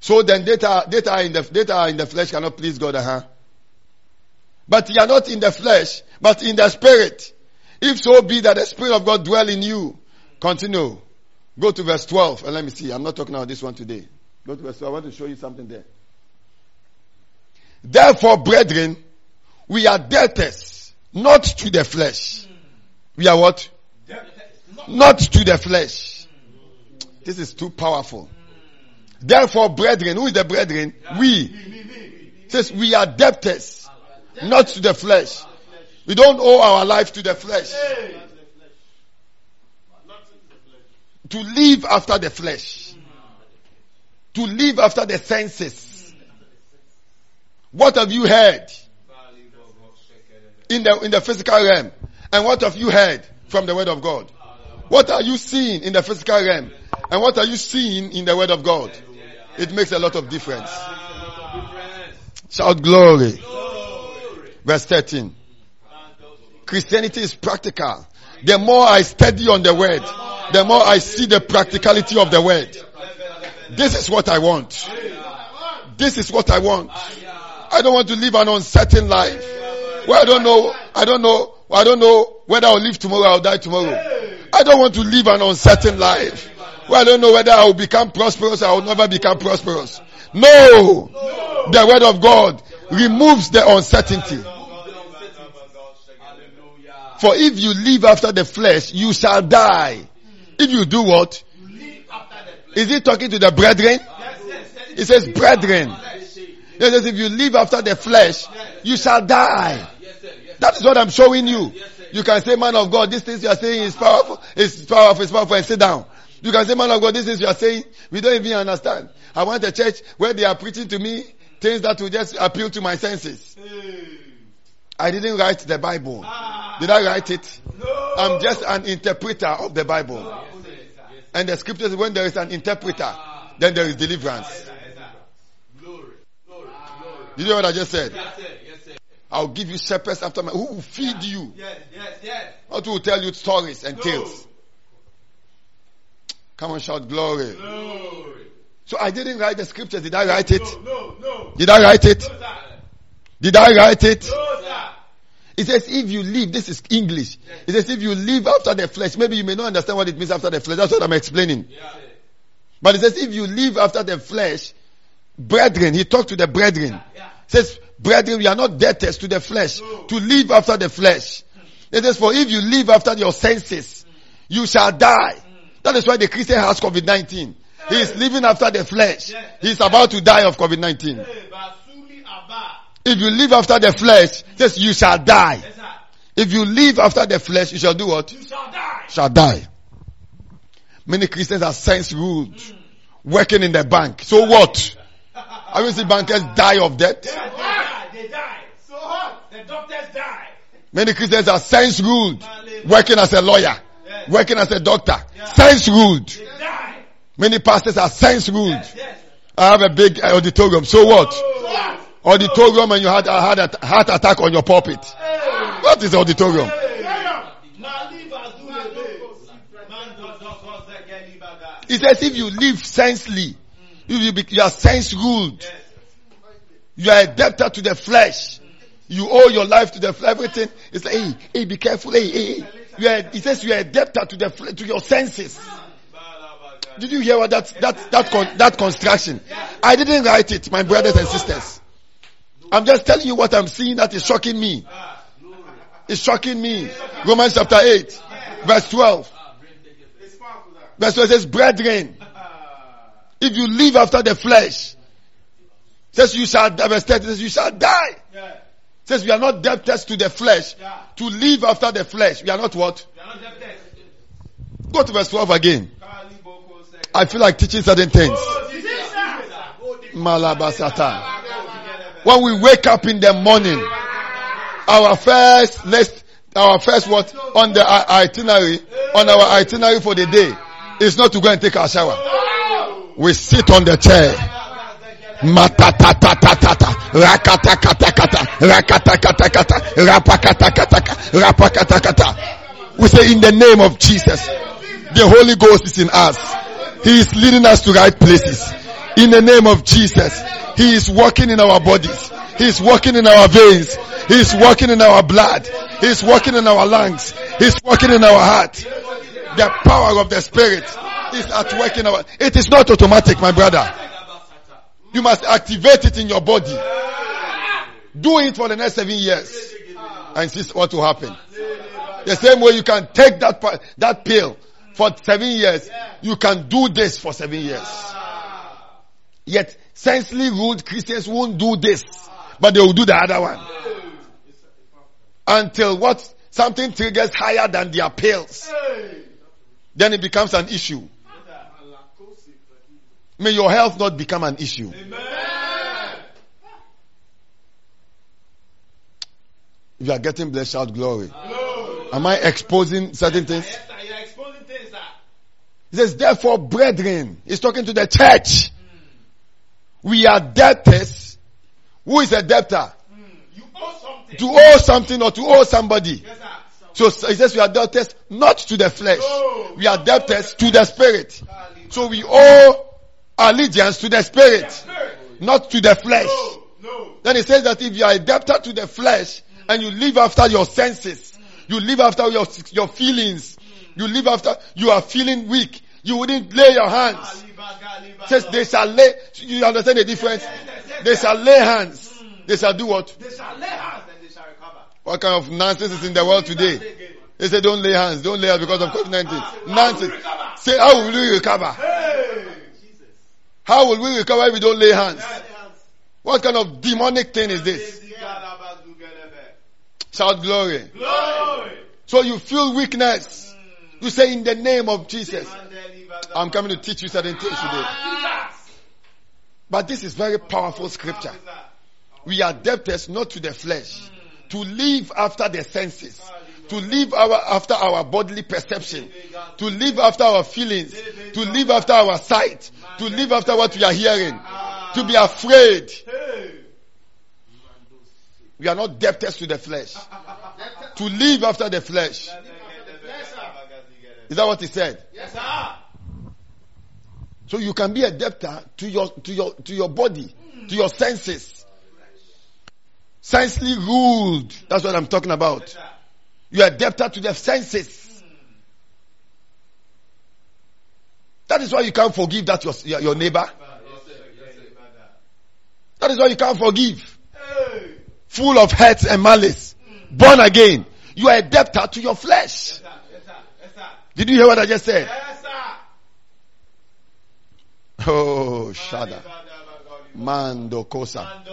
So then data, data in the, data in the flesh cannot please God, uh-huh. But ye are not in the flesh, but in the spirit. If so be that the spirit of God dwell in you. Continue. Go to verse 12 and let me see. I'm not talking about this one today. Go to verse 12. I want to show you something there. Therefore, brethren, we are debtors, not to the flesh. We are what? Not to the flesh. This is too powerful. Therefore, brethren, who is the brethren? We. Says we are debtors, not to the flesh. We don't owe our life to the flesh. To live after the flesh. To live after the senses. What have you heard in the, in the physical realm? And what have you heard from the word of God? What are you seeing in the physical realm? And what are you seeing in the word of God? It makes a lot of difference. Shout glory. Verse 13. Christianity is practical. The more I study on the word, the more I see the practicality of the word. This is what I want. This is what I want. I don't want to live an uncertain life. where I don't know, I don't know, I don't know whether I'll live tomorrow or I'll die tomorrow. I don't want to live an uncertain life. Well, I don't know whether I will become prosperous or I will never become prosperous. No! The word of God removes the uncertainty. For if you live after the flesh, you shall die. If you do what? Is he talking to the brethren? He says, brethren. He says, if you live after the flesh, you shall die. That is what I'm showing you. You can say, man of God, this things you are saying is powerful, it's powerful, it's powerful, and sit down. You can say, man of God, this things you are saying, we don't even understand. I want a church where they are preaching to me things that will just appeal to my senses. I didn't write the Bible. Did I write it? No. I'm just an interpreter of the Bible. And the scriptures, when there is an interpreter, then there is deliverance. Did you hear what I just said? I'll give you shepherds after my, who will feed you. Yes, yes, yes. Not who will tell you stories and tales. Come on, shout glory. glory. So I didn't write the scriptures. Did I write it? No, no, Did I write it? no, sir. Did I write it? No, sir. It says if you live, this is English. It says if you live after the flesh, maybe you may not understand what it means after the flesh. That's what I'm explaining. But it says if you live after the flesh, brethren, he talked to the brethren. says, brethren, we are not debtors to the flesh, to live after the flesh. It says, for if you live after your senses, you shall die. That is why the Christian has COVID-19. He is living after the flesh. He is about to die of COVID-19. Hey, Basuli Abba. If you live after the flesh, says you shall die. If you live after the flesh, you shall do what? You shall die. Shall die. Many Christians are sense ruled, hmm. working in the bank. So what? Have you seen bankers die of debt? They die. So hot. The doctors die. Many Christians are sense ruled, working as a lawyer, working as a doctor. Sense ruled. They die. Many pastors are sense ruled. Yes. I have a big uh, auditorium. So what? What? Auditorium and you had a heart, at- heart attack on your pulpit. Hey. What is auditorium? Hey. Mali Bazule Be. Man do do ko ze geli baga. It says if you live sensely, if you, be, you are sense ruled, you are a debtor to the flesh. You owe your life to the flesh. Everything is like, hey, hey, be careful. Hey, hey, hey. You are, it says you are a debtor to the flesh, to your senses. Did you hear what that that that con, that construction? I didn't write it, my brothers and sisters. I'm just telling you what I'm seeing that is shocking me. It's shocking me. Romans chapter 8, verse 12. It's powerful, sir. Verse 12 says, brethren, if you live after the flesh, says you shall verse 13 says you shall die. Yeah. Says we are not debtors to the flesh. Yeah. To live after the flesh. We are not what? You are not debtors. Go to verse 12 again. Kali Boko se. I feel like teaching certain things. Oh, this is sir. Oh, the- Malabasata. When we wake up in the morning, our first list, our first what on the itinerary, on our itinerary for the day is not to go and take our shower. We sit on the chair. Matatatatata, rakatakatakata, rakatakatakata, rapakatakataka, rapakatakata. We say in the name of Jesus, the Holy Ghost is in us. He is leading us to right places. In the name of Jesus, He is working in our bodies. He is working in our veins. He is working in our blood. He is working in our lungs. He is working in our heart. The power of the Spirit is at work in our, it is not automatic, my brother. You must activate it in your body. Do it for the next seven years and see what will happen. The same way you can take that that pill for seven years, you can do this for seven years. Yet sensely ruled Christians won't do this, but they will do the other one until what something triggers higher than their pills. Then it becomes an issue. May your health not become an issue. If you are getting blessed, shout glory. Am I exposing certain things? Yes, sir. You're exposing things. He says, therefore, brethren, he's talking to the church. We are debtors. Who is a debtor? You owe something. To owe something or to owe somebody. Yes. So so he says we are debtors not to the flesh. No. We are debtors to the spirit. So we owe allegiance to the spirit, not to the flesh. Then he says that if you are a debtor to the flesh and you live after your senses, you live after your, your feelings, you live after, you are feeling weak, you wouldn't lay your hands. Ah, Alibaga. says they shall lay, you understand the difference? They shall lay hands. Hmm. They shall do what? They shall lay hands and they shall recover. What kind of nonsense is in the world today? They say don't lay hands, don't lay hands because of ah, COVID-19. Ah, nonsense. Say how will you recover? How will we recover if we don't lay hands? What kind of demonic thing is this? Shout glory. Glory. So you feel weakness. You say in the name of Jesus. I'm coming to teach you certain things today. But this is very powerful scripture. We are debtors not to the flesh. To live after the senses. To live our, after our bodily perception. To live after our feelings. To live after our sight. To live after what we are hearing. To be afraid. We are not debtors to the flesh. To live after the flesh. Is that what he said? Yes, sir. So you can be a debtor to your to your to your body, to your senses. Sensely ruled. That's what I'm talking about. You are debtor to the senses. That is why you can't forgive that your your, your neighbor. That is why you can't forgive. Full of hate and malice. Born again. You are a debtor to your flesh. Did you hear what I just said? Oh, Shada. Mando Kosa.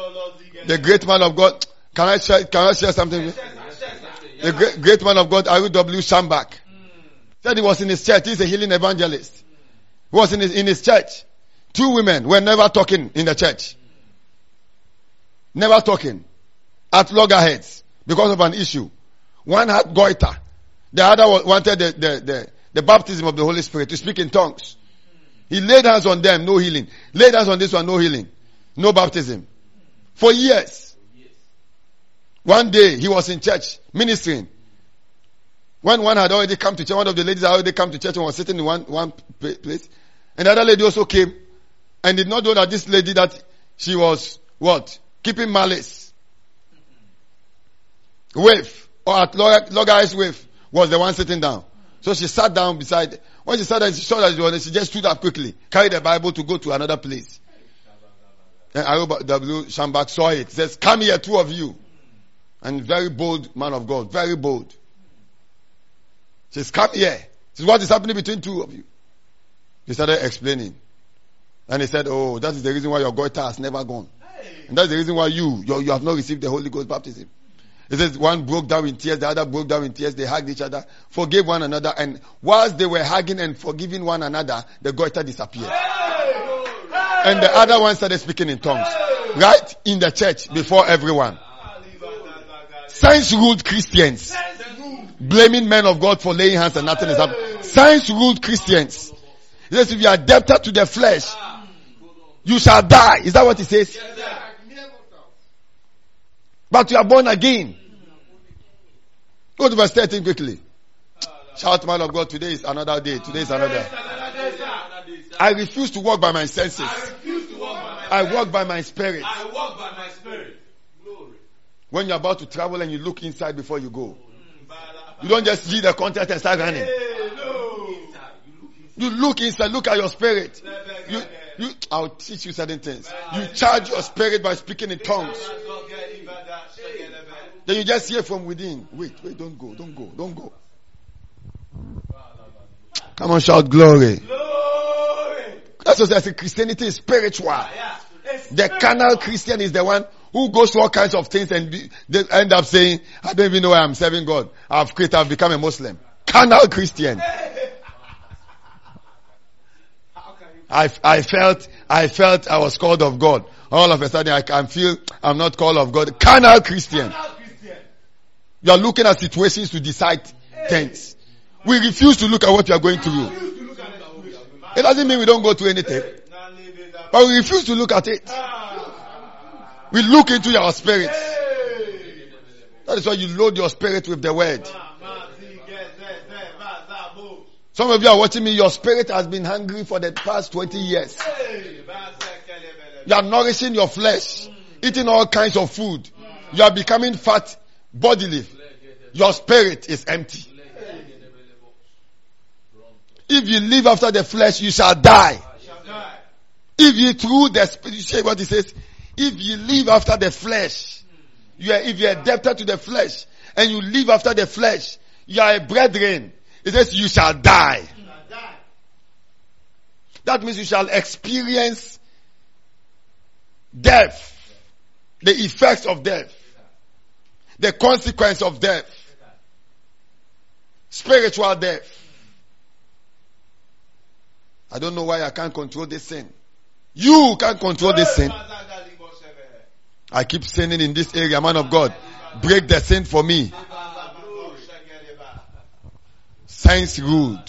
The great man of God. Can I share, can I share something? The great, great man of God, R.W. Schambach, said he was in his church. He's a healing evangelist. He was in his, in his church. Two women were never talking in the church. Never talking. At loggerheads because of an issue. One had goiter. The other wanted the, the, the, the baptism of the Holy Spirit to speak in tongues. He laid hands on them, no healing. Laid hands on this one, no healing. No baptism. For years. One day he was in church ministering. When one had already come to church, one of the ladies had already come to church and was sitting in one, one place. And the other lady also came and did not know that this lady that she was what? Keeping malice. With or at log- loggerheads with was the one sitting down. So she sat down beside, when she sat down, she saw that it was, she just stood up quickly, carried the Bible to go to another place. And R.W. Schambach saw it. Says, come here, two of you. And very bold man of God, very bold. Says, come here. Says, what is happening between two of you? He started explaining. And he said, oh, that is the reason why your goiter has never gone. And that's the reason why you, you, you have not received the Holy Ghost baptism. He says one broke down in tears, the other broke down in tears, they hugged each other, forgave one another, and whilst they were hugging and forgiving one another, the goiter disappeared. And the other one started speaking in tongues. Right? In the church, before everyone. Science ruled Christians. Blaming men of God for laying hands and nothing is happening. Science ruled Christians. He says if you are debtor to the flesh, you shall die. Is that what he says? But you are born again. Go to verse 13 quickly. Shout, man of God, today is another day. Today is another day. I refuse to walk by my senses. I walk by my spirit. I walk by my spirit. Glory. When you're about to travel and you look inside before you go. You don't just read the content and start running. You look inside, look at your spirit. You, you, I'll teach you certain things. You charge your spirit by speaking in tongues. Then you just hear from within. Wait, wait, don't go, don't go, don't go. Come on, shout glory. Glory. That's what I say. Christianity is spiritual. The carnal Christian is the one who goes to all kinds of things and be, they end up saying, I don't even know why I'm serving God. I've quit, I've become a Muslim. Carnal Christian. How can you? I, I felt, I felt I was called of God. All of a sudden I can feel I'm not called of God. Carnal Christian. You are looking at situations to decide things. We refuse to look at what you are going through. To look at the situation. It doesn't mean we don't go through anything, Now leave it up. but we refuse to look at it. We look into our spirit. That is why you load your spirit with the word. Ma, ma, zi, ge, ze, ze, ba, za, bo. Some of you are watching me, your spirit has been hungry for the past 20 years. Hey. Ba, ze, kele, bele, You are nourishing your flesh, eating all kinds of food. You are becoming fat bodily. Your spirit is empty. If you live after the flesh, you shall die. shall die. If you through the spirit, you say what he says. If you live after the flesh, you are, if you are adapted to the flesh and you live after the flesh, you are a brethren. It says you shall die. Shall die. That means you shall experience death, the effects of death, the consequence of death, spiritual death. I don't know why I can't control this sin. You can't control this sin. I keep sinning in this area, man of God. Break the sin for me. Sense rule.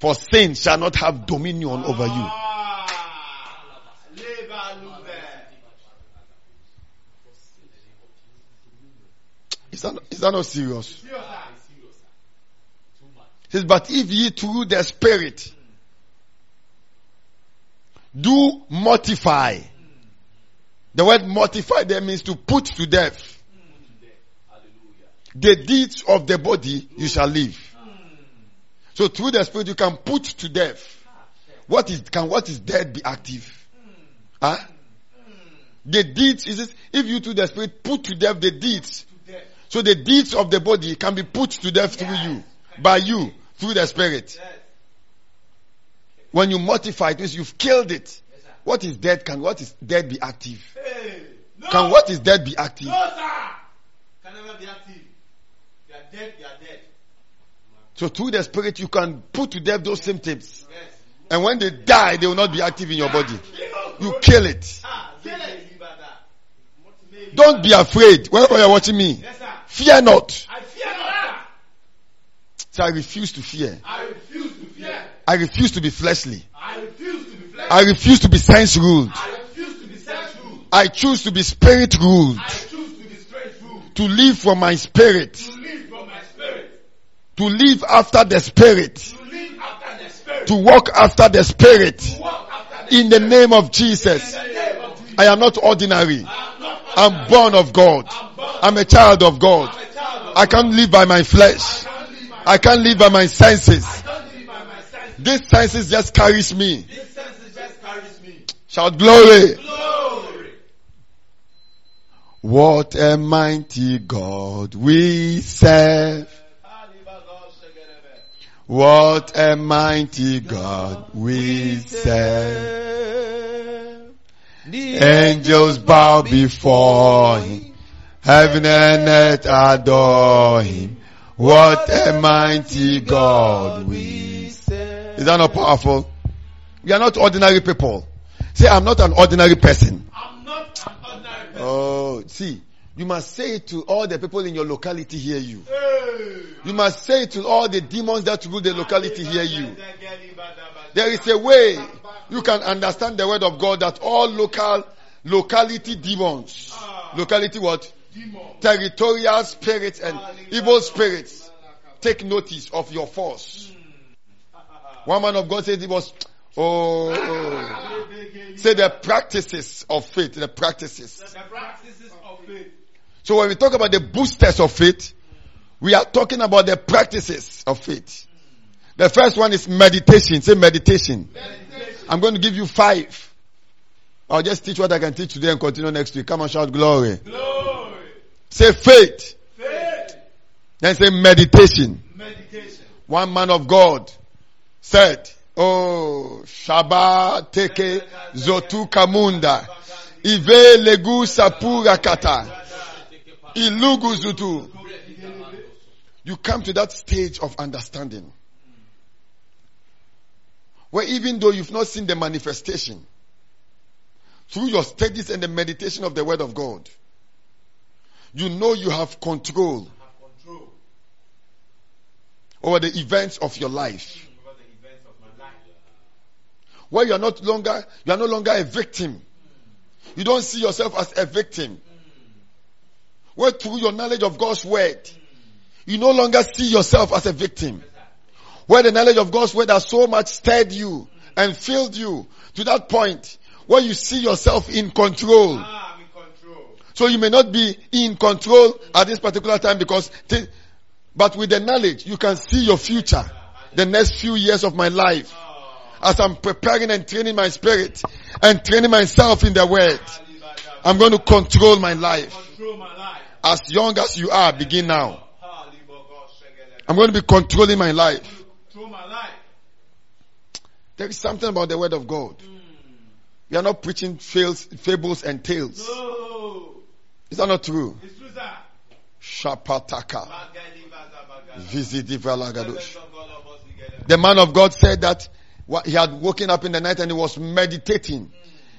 For sin shall not have dominion over you. Is that, is that not serious? He says, but if ye through the spirit do mortify. The word mortify there means to put to death. The deeds of the body you shall live. So through the spirit you can put to death. What is, can what is dead be active? Huh? The deeds is it, if you through the spirit put to death the deeds. So the deeds of the body can be put to death through you. By you. Through the spirit. When you mortify it means you've killed it. Yes. What is dead? Can what is dead be active? Hey. No. Can what is dead be active? No, sir. Can never be active. They are dead, they are dead. So through the spirit you can put to death those symptoms. Yes. And when they die, they will not be active in your body. You kill it. Ah. Don't be afraid. Wherever you're watching me, fear not. I fear not. So I refuse to fear. I refuse to fear. I refuse to be fleshly. I refuse to be flesh. I refuse to be sense ruled. I refuse to be sensual. I choose to be spirit ruled. I choose to be straight ruled. To live from my spirit. To live from my spirit. To live after the spirit. To live after the spirit. To walk after the spirit. walk after the In the name of Jesus. Name of Jesus. I am not ordinary. I am not I'm born of God. I'm. I'm a child of God. I'm child of I can't live by my flesh. I can't live by I can't live by my senses. This senses just carries me. This senses just carries me. Shout glory. Glory. What a mighty God we serve. What a mighty God we serve. Angels bow before him. Heaven and earth adore him. What a mighty God we serve. Is that not powerful? We are not ordinary people. Say, I'm not an ordinary person. I'm not an ordinary person. Oh, see, you must say it to all the people in your locality hear you. Hey. You must say it to all the demons that rule the locality hear you. There is a way you can understand the word of God that all local, locality demons, ah. locality what? Territorial spirits and ah, evil spirits take notice of your force. One man of God said it was, oh, oh. say the practices of faith, the practices. The practices of faith. So when we talk about the boosters of faith, we are talking about the practices of faith. The first one is meditation. Say meditation. Meditation. I'm going to give you five. I'll just teach what I can teach today and continue next week. Come on, shout glory. Glory. Say faith. Faith. Then say meditation. Meditation. One man of God said, Oh, Shaba teke zotu kamunda. Ive legu sapura kata. Ilugu zutu. You come to that stage of understanding. Where even though you've not seen the manifestation, through your studies and the meditation of the word of God, you know you have control Have control over the events of your life. over the events of my life. Where you are not longer, you are no longer a victim. You don't see yourself as a victim. Where through your knowledge of God's word, you no longer see yourself as a victim. Where the knowledge of God's word has so much stirred you and filled you to that point where you see yourself in control. Ah, I'm in control. So you may not be in control at this particular time because, but with the knowledge, you can see your future, the next few years of my life. As I'm preparing and training my spirit and training myself in the word, I'm going to control my life. Control my life. As young as you are, begin now. I'm going to be controlling my life. Control my life. There is something about the word of God. We are not preaching fails, fables and tales. Is that not true? It's true, sir. Shapataka. Magali baza baga. Vizidivalagadosh. Golo bosi gele. The man of God said that he had woken up in the night and he was meditating.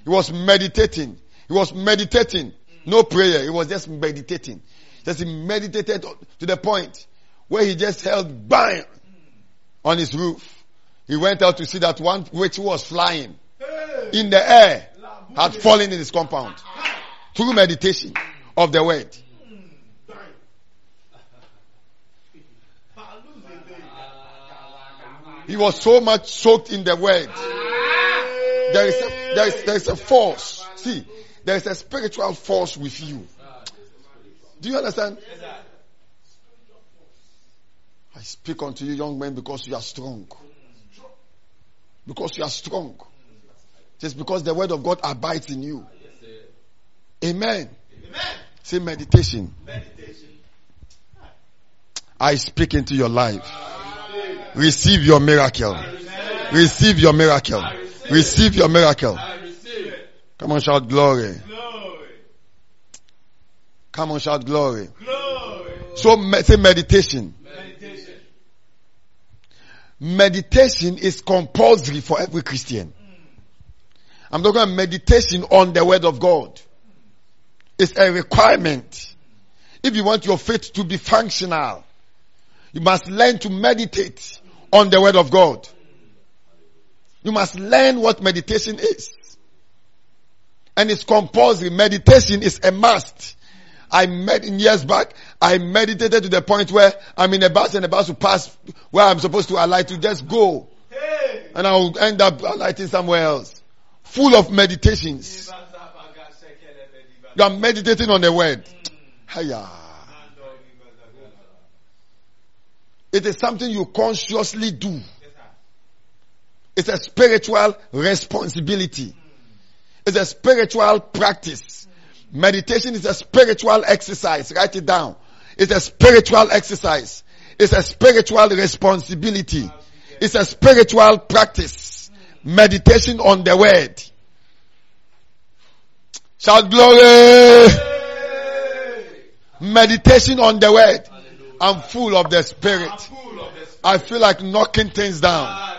He was meditating. He was meditating. No prayer. He was just meditating. Just he meditated to the point where he just held bang on his roof. He went out to see that one which was flying in the air had fallen in his compound through meditation of the word. He was so much soaked in the word. There is a, there is, there is a force. See, there is a spiritual force with you. Do you understand? I speak unto you, young men, because you are strong. Because you are strong. Just because the word of God abides in you. Amen. Amen. Say meditation. Meditation. I speak into your life. Receive your miracle. Receive your miracle. Receive your miracle. Come on, shout glory. Come on, shout glory. Glory. So say meditation. Meditation. Meditation is compulsory for every Christian. I'm talking about meditation on the word of God. It's a requirement. If you want your faith to be functional, you must learn to meditate on the word of God. You must learn what meditation is. And it's compulsory. Meditation is a must. I met in years back, I meditated to the point where I'm in a bus and the bus will pass where I'm supposed to alight to just go. And I'll end up alighting somewhere else. Full of meditations. Baza baga shekele bedi baga. You are meditating on the word. Mm. Hiya. It is something you consciously do. It's a spiritual responsibility. It's a spiritual practice. Meditation is a spiritual exercise. Write it down. It's a spiritual exercise. It's a spiritual responsibility. It's a spiritual practice. Meditation on the word. Shout glory. Meditation on the word. I'm full of the spirit. Full of the spirit. I feel like knocking things down. Ah.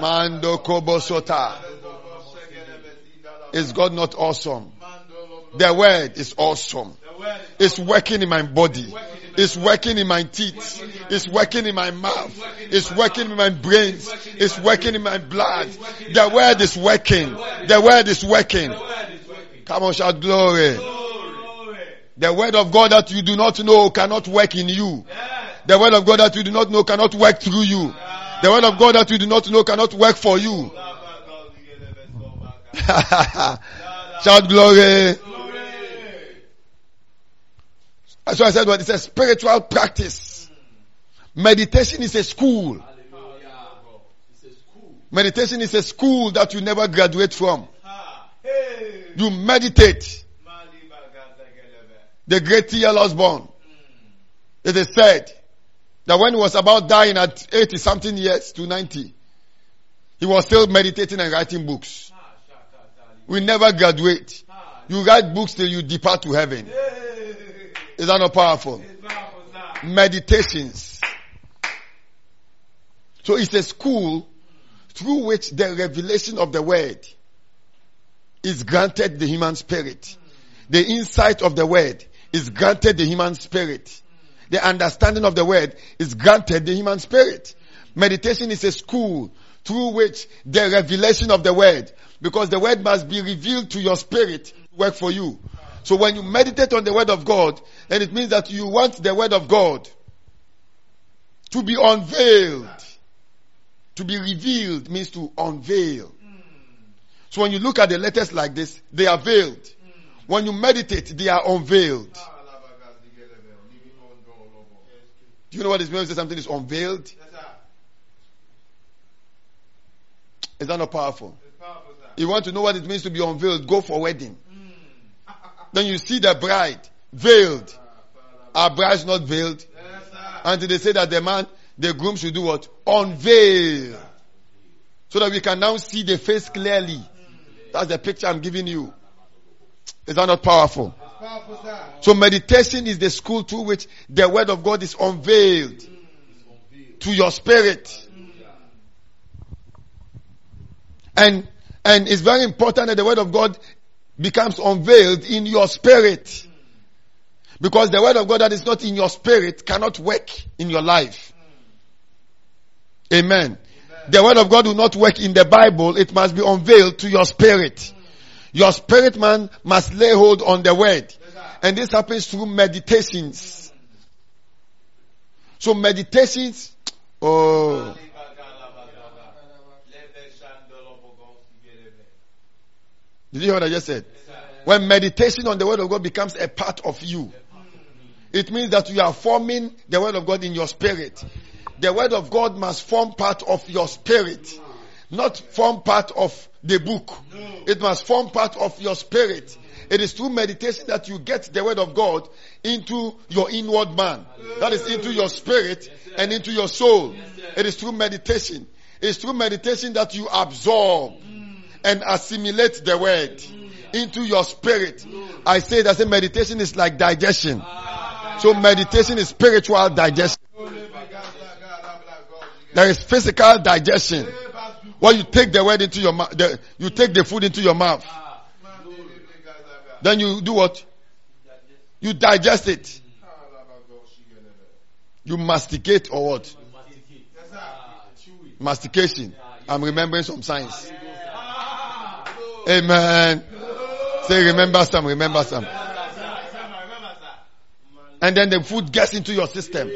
Mando kobosota. Gogo shekele bedi gala. Is God not awesome? Mando lo- lo- The word is awesome. The word is It's working in my body. It's working in my teeth. It's working in my mouth. It's working in my brains. It's working in my blood. The word is working. The word is working. the word is working. Come on, shout glory. The word of God that you do not know cannot work in you. Yes. The word of God that you do not know cannot work through you. The word of God that you do not know cannot work for you. Laba gali gele beso baga. Shout glory. Glory. That's why I said, well, it's a spiritual practice. Meditation is a school. It's a school. Meditation is a school that you never graduate from. You meditate. The great T.L. Osborn. It is said that when he was about dying at 80 something years to 90, he was still meditating and writing books. We never graduate. You write books till you depart to heaven. Is that not powerful? Meditations. So it's a school through which the revelation of the word is granted the human spirit. The insight of the word is granted the human spirit. The understanding of the word is granted the human spirit. Meditation is a school through which the revelation of the word, because the word must be revealed to your spirit, to work for you. So when you meditate on the word of God, then it means that you want the word of God to be unveiled. To be revealed means to unveil. So when you look at the letters like this, they are veiled. When you meditate, they are unveiled. Do you know what it means when say something is unveiled? Is that not powerful? You want to know what it means to be unveiled? Go for a wedding. Then you see the bride veiled. Our bride's not veiled. Until they say that the man, the groom should do what? Unveil. So that we can now see the face clearly. That's the picture I'm giving you. Is that not powerful? So meditation is the school through which the word of God is unveiled to your spirit. And, and it's very important that the word of God becomes unveiled in your spirit. Because the word of God that is not in your spirit cannot work in your life. Amen. Amen. The word of God will not work in the Bible. It must be unveiled to your spirit. Your spirit man must lay hold on the word. And this happens through meditations. So meditations, oh, Did you hear what I just said? When meditation on the word of God becomes a part of you, it means that you are forming the word of God in your spirit. The word of God must form part of your spirit, not form part of the book. It must form part of your spirit. It is through meditation that you get the word of God into your inward man. That is into your spirit and into your soul. It is through meditation. It is through meditation that you absorb and assimilate the word into your spirit. I say that say meditation is like digestion. So meditation is spiritual digestion. There is physical digestion. When you take the word into your mouth, you take the food into your mouth. Then you do what? You digest it. You masticate or what? Mastication. I'm remembering some science. Amen. Say, remember some, remember some. And then the food gets into your system.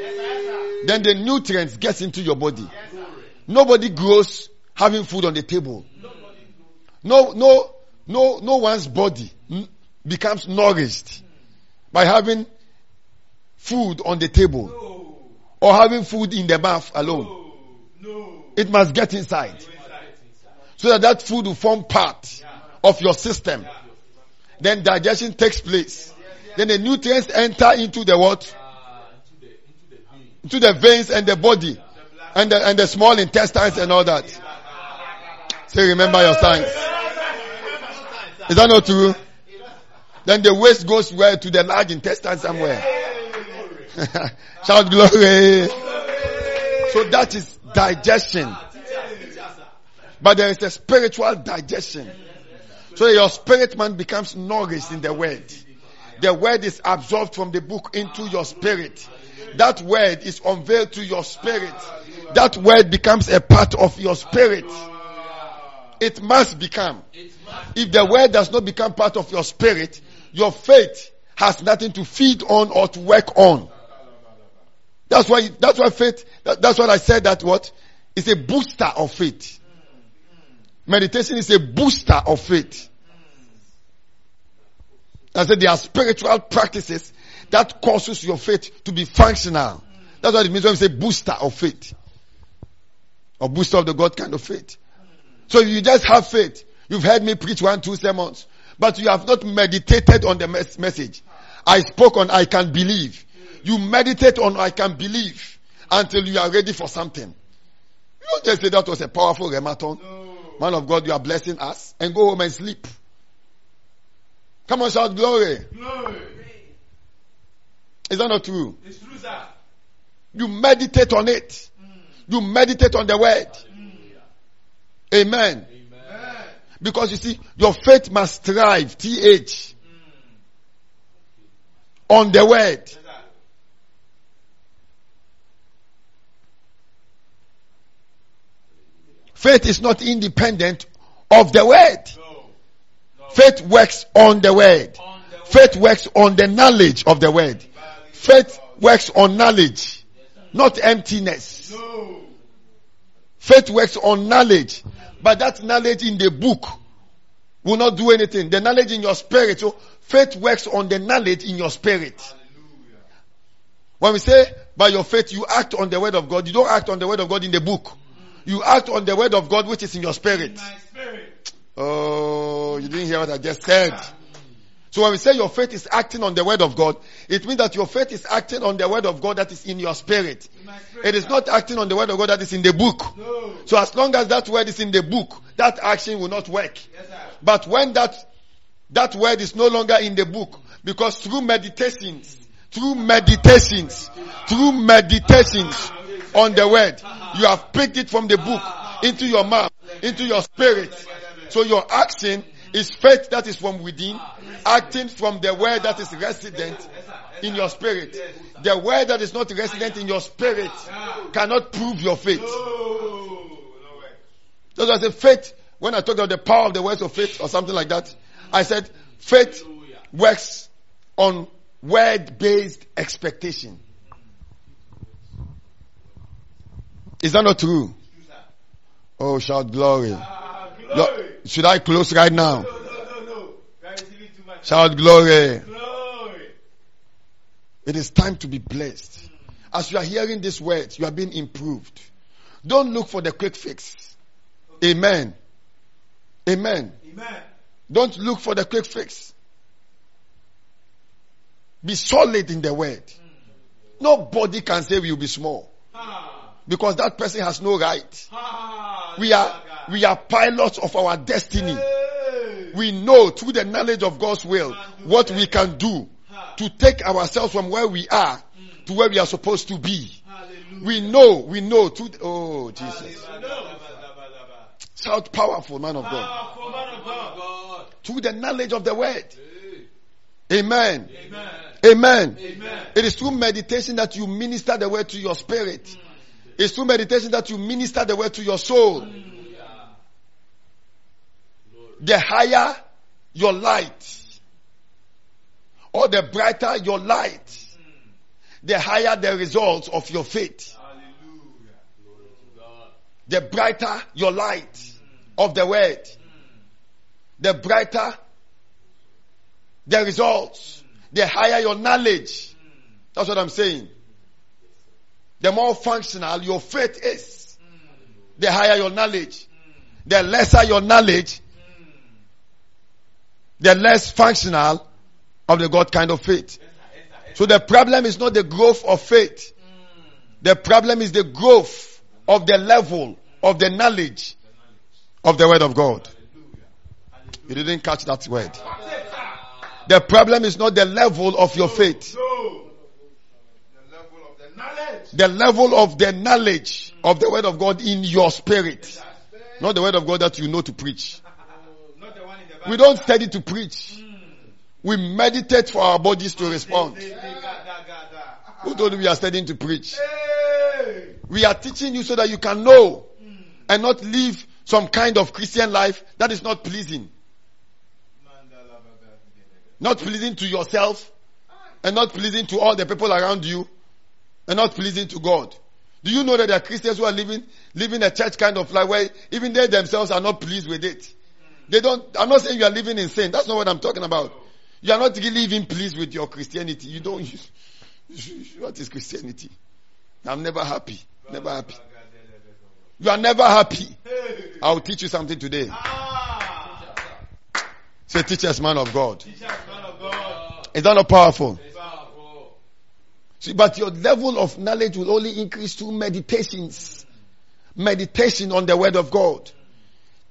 Then the nutrients gets into your body. Nobody grows having food on the table. No, no, no, no one's body becomes nourished by having food on the table or having food in the mouth alone. It must get inside so that that food will form part of your system. Then digestion takes place. Then the nutrients enter into the what? Into the veins and the body. And the, and the small intestines and all that. Say remember your science. Is that not true? Then the waste goes where? To the large intestine somewhere. Shout glory. So that is digestion. But there is a spiritual digestion. So your spirit man becomes nourished in the word. The word is absorbed from the book into your spirit. That word is unveiled to your spirit. That word becomes a part of your spirit. It must become. If the word does not become part of your spirit, your faith has nothing to feed on or to work on. That's why, that's why faith, that, that's what I said that what? It's a booster of faith. Meditation is a booster of faith. I said there are spiritual practices that causes your faith to be functional. That's what it means when we say booster of faith. Or booster of the God kind of faith. So you just have faith. You've heard me preach one, two sermons. but you have not meditated on the mes- message. I spoke on I can believe. You meditate on I can believe until you are ready for something. You don't just say that was a powerful rematon. No. Man of God, you are blessing us and go home and sleep. Come on, shout glory. Glory. Is that not true? It's true, sir. You meditate on it. Mm. You meditate on the word. Amen. Amen. Because you see, your faith must thrive, TH, on the word. Faith is not independent of the word. No. No. Faith works on the word. On the Faith works on the knowledge of the word. Faith works on knowledge, not emptiness. No. Faith works on knowledge, but that knowledge in the book will not do anything. The knowledge in your spirit, so faith works on the knowledge in your spirit. Hallelujah. When we say by your faith you act on the word of God, you don't act on the word of God in the book. You act on the word of God which is in your spirit. My spirit. Oh, you didn't hear what I just said. So when we say your faith is acting on the word of God, it means that your faith is acting on the word of God that is in your spirit. In spirit. It is not acting on the word of God that is in the book. No. So as long as that word is in the book, that action will not work. Yes, sir. But when that, that word is no longer in the book, because through meditations, through meditations, through meditations on the word, you have picked it from the book into your mouth, into your spirit. So your action is faith that is from within, acting from the word that is resident in your spirit. The word that is not resident in your spirit cannot prove your faith. That's why I said faith, when I talked about the power of the words of faith or something like that, I said faith works on word based expectation. Is that not? True. Oh, shout glory. Glory. Should I close right now? No, no, no, no. We are receiving too much. Shout glory. Glory. It is time to be blessed. Hmm. As you are hearing these words, you are being improved. Don't look for the quick fix. Amen. Amen. Amen. Don't look for the quick fix. Be solid in the word. Hmm. Nobody can say we will be small because that person has no right. We are, we are pilots of our destiny. We know through the knowledge of God's will what we can do to take ourselves from where we are to where we are supposed to be. We know, we know through, oh Jesus. Shout powerful man of God. Through the knowledge of the word. Amen. Amen. Amen. Amen. It is through meditation that you minister the word to your spirit. It's through meditation that you minister the word to your soul. The higher your light, or the brighter your light, the higher the results of your faith. The brighter your light of the word, the brighter the results, the higher your knowledge. That's what I'm saying. The more functional your faith is, the higher your knowledge. The lesser your knowledge, the less functional of the God kind of faith. So the problem is not the growth of faith. The problem is the growth of the level of the knowledge of the word of God. You didn't catch that word. The problem is not the level of your faith. The level of the knowledge of the word of God in your spirit. Not the word of God that you know to preach. Not the one in the Bible. We don't study to preach. We meditate for our bodies to respond. Who told you we are studying to preach? We are teaching you so that you can know and not live some kind of Christian life that is not pleasing. Not pleasing to yourself and not pleasing to all the people around you and not pleasing to God. Do you know that there are Christians who are living, living a church kind of life where even they themselves are not pleased with it? They don't, I'm not saying you are living in sin. That's not what I'm talking about. You are not living pleased with your Christianity. You don't, what is Christianity? I'm never happy. Never happy. You are never happy. I'll teach you something today. Say, teachers, man of God. Man of God. Is that not powerful? Powerful. See, but your level of knowledge will only increase through meditations. Meditation on the word of God.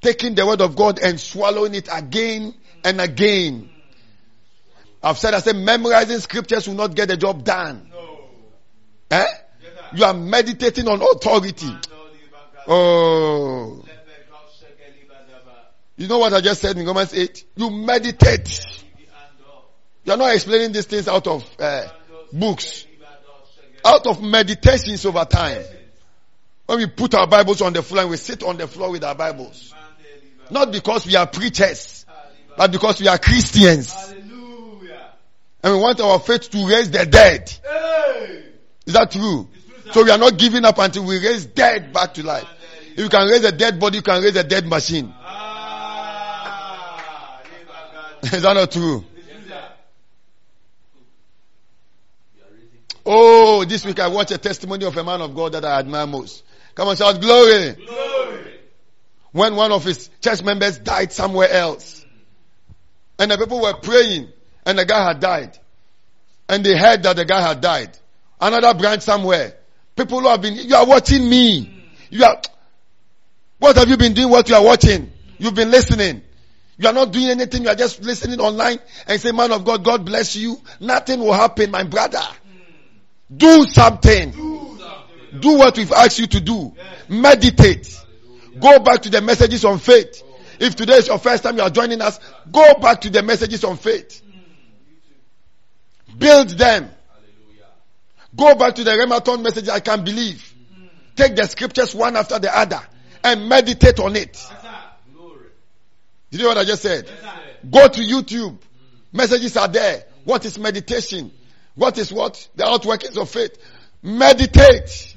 Taking the word of God and swallowing it again and again. I've said, I said, memorizing scriptures will not get the job done. Eh? You are meditating on authority. Oh. You know what I just said in Romans 8? You meditate. You are not explaining these things out of uh, books. Out of meditations over time. When we put our Bibles on the floor and we sit on the floor with our Bibles. Not because we are preachers, but because we are Christians. Hallelujah. And we want our faith to raise the dead. Hey. Is that true? So we are not giving up until we raise dead back to life. If you can raise a dead body, you can raise a dead machine. Ah. Is that not true? Oh, this week I watched a testimony of a man of God that I admire most. Come on, shout glory. Glory. When one of his church members died somewhere else. And the people were praying and the guy had died. And they heard that the guy had died. Another branch somewhere. People who have been, you are watching me. You are, what have you been doing what you are watching? You've been listening. You are not doing anything. You are just listening online and say, man of God, God bless you. Nothing will happen, my brother. Do something. Do something. Do what we've asked you to do. Meditate. Go back to the messages on faith. If today is your first time you are joining us, go back to the messages on faith. Build them. Go back to the Rematon message I can believe. Take the scriptures one after the other and meditate on it. Did you hear what I just said? Go to YouTube. Messages are there. What is meditation? What is what? The outworkings of faith. Meditate.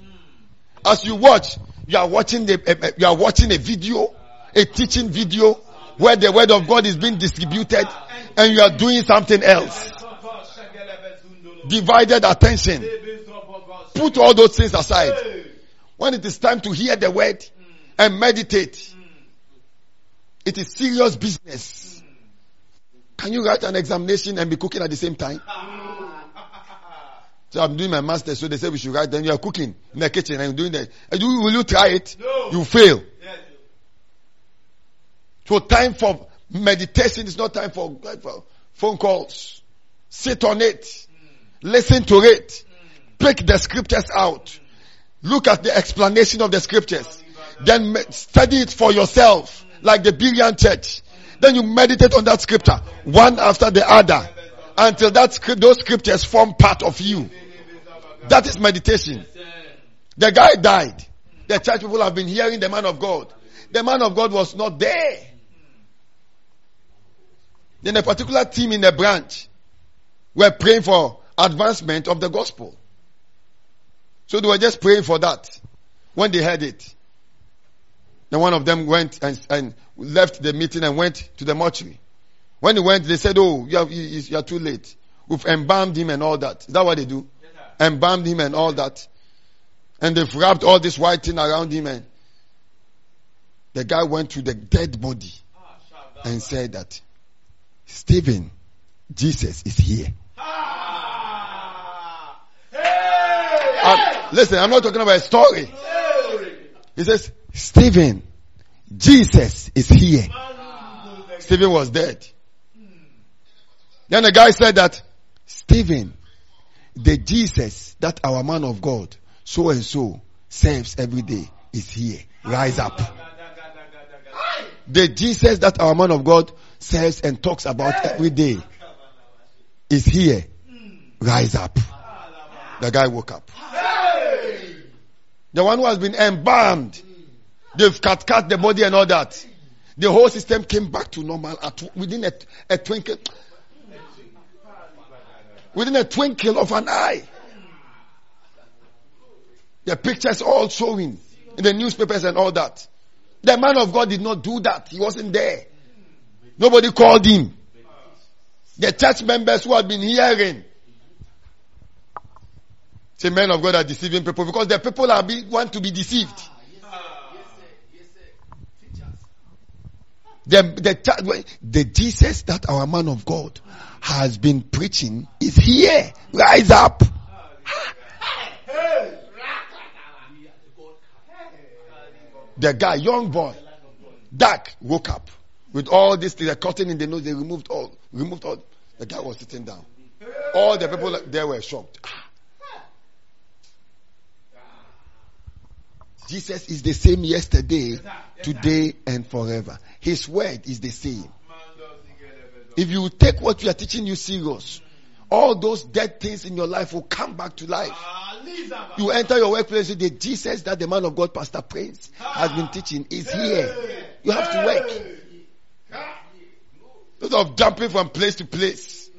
As you watch, you are watching the, eh, eh, you are watching a video, a teaching video where the word of God is being distributed and you are doing something else. Divided attention. Put all those things aside. When it is time to hear the word and meditate, it is serious business. Can you write an examination and be cooking at the same time? So I'm doing my master, so they say we should write. Then you are cooking in the kitchen and doing that. And you, will you try it? No. You fail. Yes. So time for meditation is not time for, for phone calls. Sit on it. Hmm. Listen to it. Hmm. Pick the scriptures out. Look at the explanation of the scriptures. Then study it for yourself, like the Berean church. Hmm. Then you meditate on that scripture, one after the other, until that those scriptures form part of you. That is meditation. The guy died. The church people have been hearing the man of God. The man of God was not there. Then a particular team in the branch were praying for advancement of the gospel. So they were just praying for that when they heard it. Then one of them went and, and left the meeting and went to the mortuary. When he went, they said, "Oh, you are, you are too late. We've embalmed him and all that." Is that what they do? Yes. Embalmed him and all that, and they've wrapped all this white thing around him. And the guy went to the dead body Ah, and said that, "Stephen, Jesus is here." Ah. Hey. Listen, I'm not talking about a story. He says, Stephen, Jesus is here. Stephen was dead. Then the guy said that, Stephen, the Jesus that our man of God, so and so, serves every day is here. Rise up. The Jesus that our man of God serves and talks about every day is here. Rise up. The guy woke up. The one who has been embalmed. They've cut, cut the body and all that. The whole system came back to normal at, within a, a twinkle. Within a twinkle of an eye. The pictures all showing in the newspapers and all that. The man of God did not do that. He wasn't there. Nobody called him. The church members who had been hearing. Say men of God are deceiving people because the people are be, want to be deceived. The, the, the Jesus that our man of God has been preaching is here. Rise up. The guy, young boy, dark, woke up with all this the cotton in the nose. They removed all, removed all. The guy was sitting down. All the people there were shocked. Ah. Jesus is the same yesterday, today, and forever. His word is the same. If you take what we are teaching you serious, all those dead things in your life will come back to life. You enter your workplace, with the Jesus that the man of God, Pastor Prince, has been teaching is here. You have to work. Instead of jumping from place to place.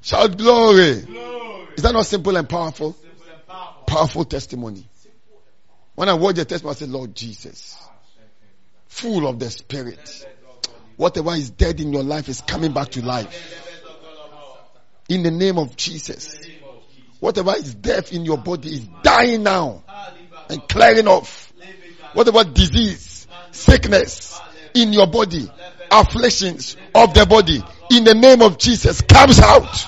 Shout glory. Is that not simple and powerful? Powerful testimony. When I watch the testimony, I said, Lord Jesus, full of the Spirit. Whatever is dead in your life is coming back to life. In the name of Jesus. Whatever is death in your body is dying now and clearing off. Whatever disease, sickness in your body, afflictions of the body, in the name of Jesus comes out.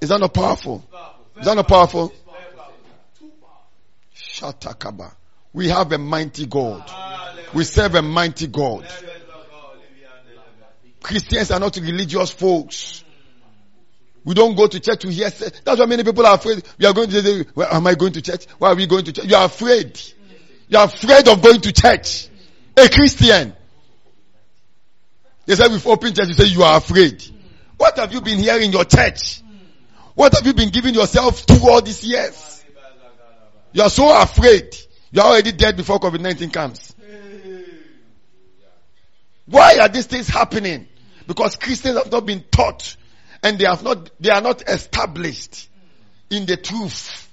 Is that not powerful? Is that not powerful? Shatakaba. We have a mighty God. We serve a mighty God. Christians are not religious folks. We don't go to church to hear. That's why many people are afraid. We are going to say, well, am I going to church? Why are we going to church? You are afraid. You are afraid of going to church. A Christian. They say we've opened church. You say you are afraid. What have you been hearing in your church? What have you been giving yourself to all these years? You are so afraid. You are already dead before COVID-19 comes. Why are these things happening? Because Christians have not been taught and they have not, they are not established in the truth.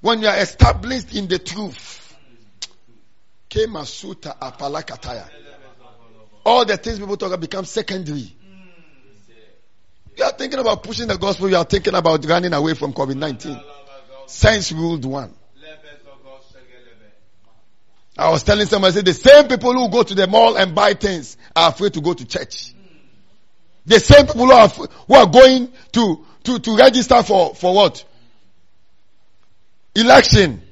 When you are established in the truth. All the things people talk about become secondary. You are thinking about pushing the gospel, you are thinking about running away from COVID-19. Science ruled one. I was telling someone, I said, the same people who go to the mall and buy things are afraid to go to church. The same people who are, who are going to, to, to register for, for what? Election.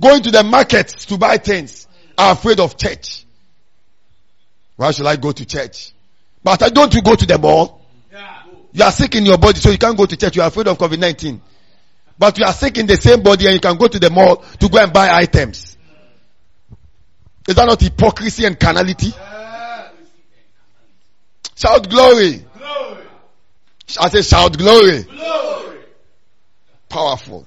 Going to the markets to buy things are afraid of church. Why should I go to church? But I don't you go to the mall? You are sick in your body, so you can't go to church. You are afraid of COVID-19. But you are sick in the same body and you can go to the mall to go and buy items. Is that not hypocrisy and carnality? Shout glory. Glory. I say shout glory. Glory. Powerful.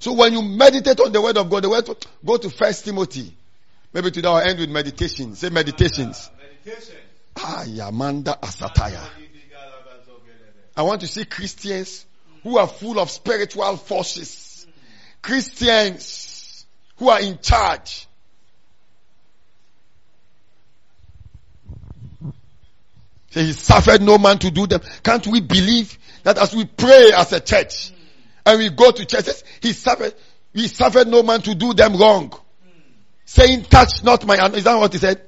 So when you meditate on the word of God, the word go to First Timothy. Maybe today I'll end with meditation. Say meditations. Ah, Asataya. I want to see Christians who are full of spiritual forces. Christians who are in charge. He suffered no man to do them. Can't we believe that as we pray as a church and we go to churches, he suffered, he suffered no man to do them wrong. Saying, touch not my, is that what he said?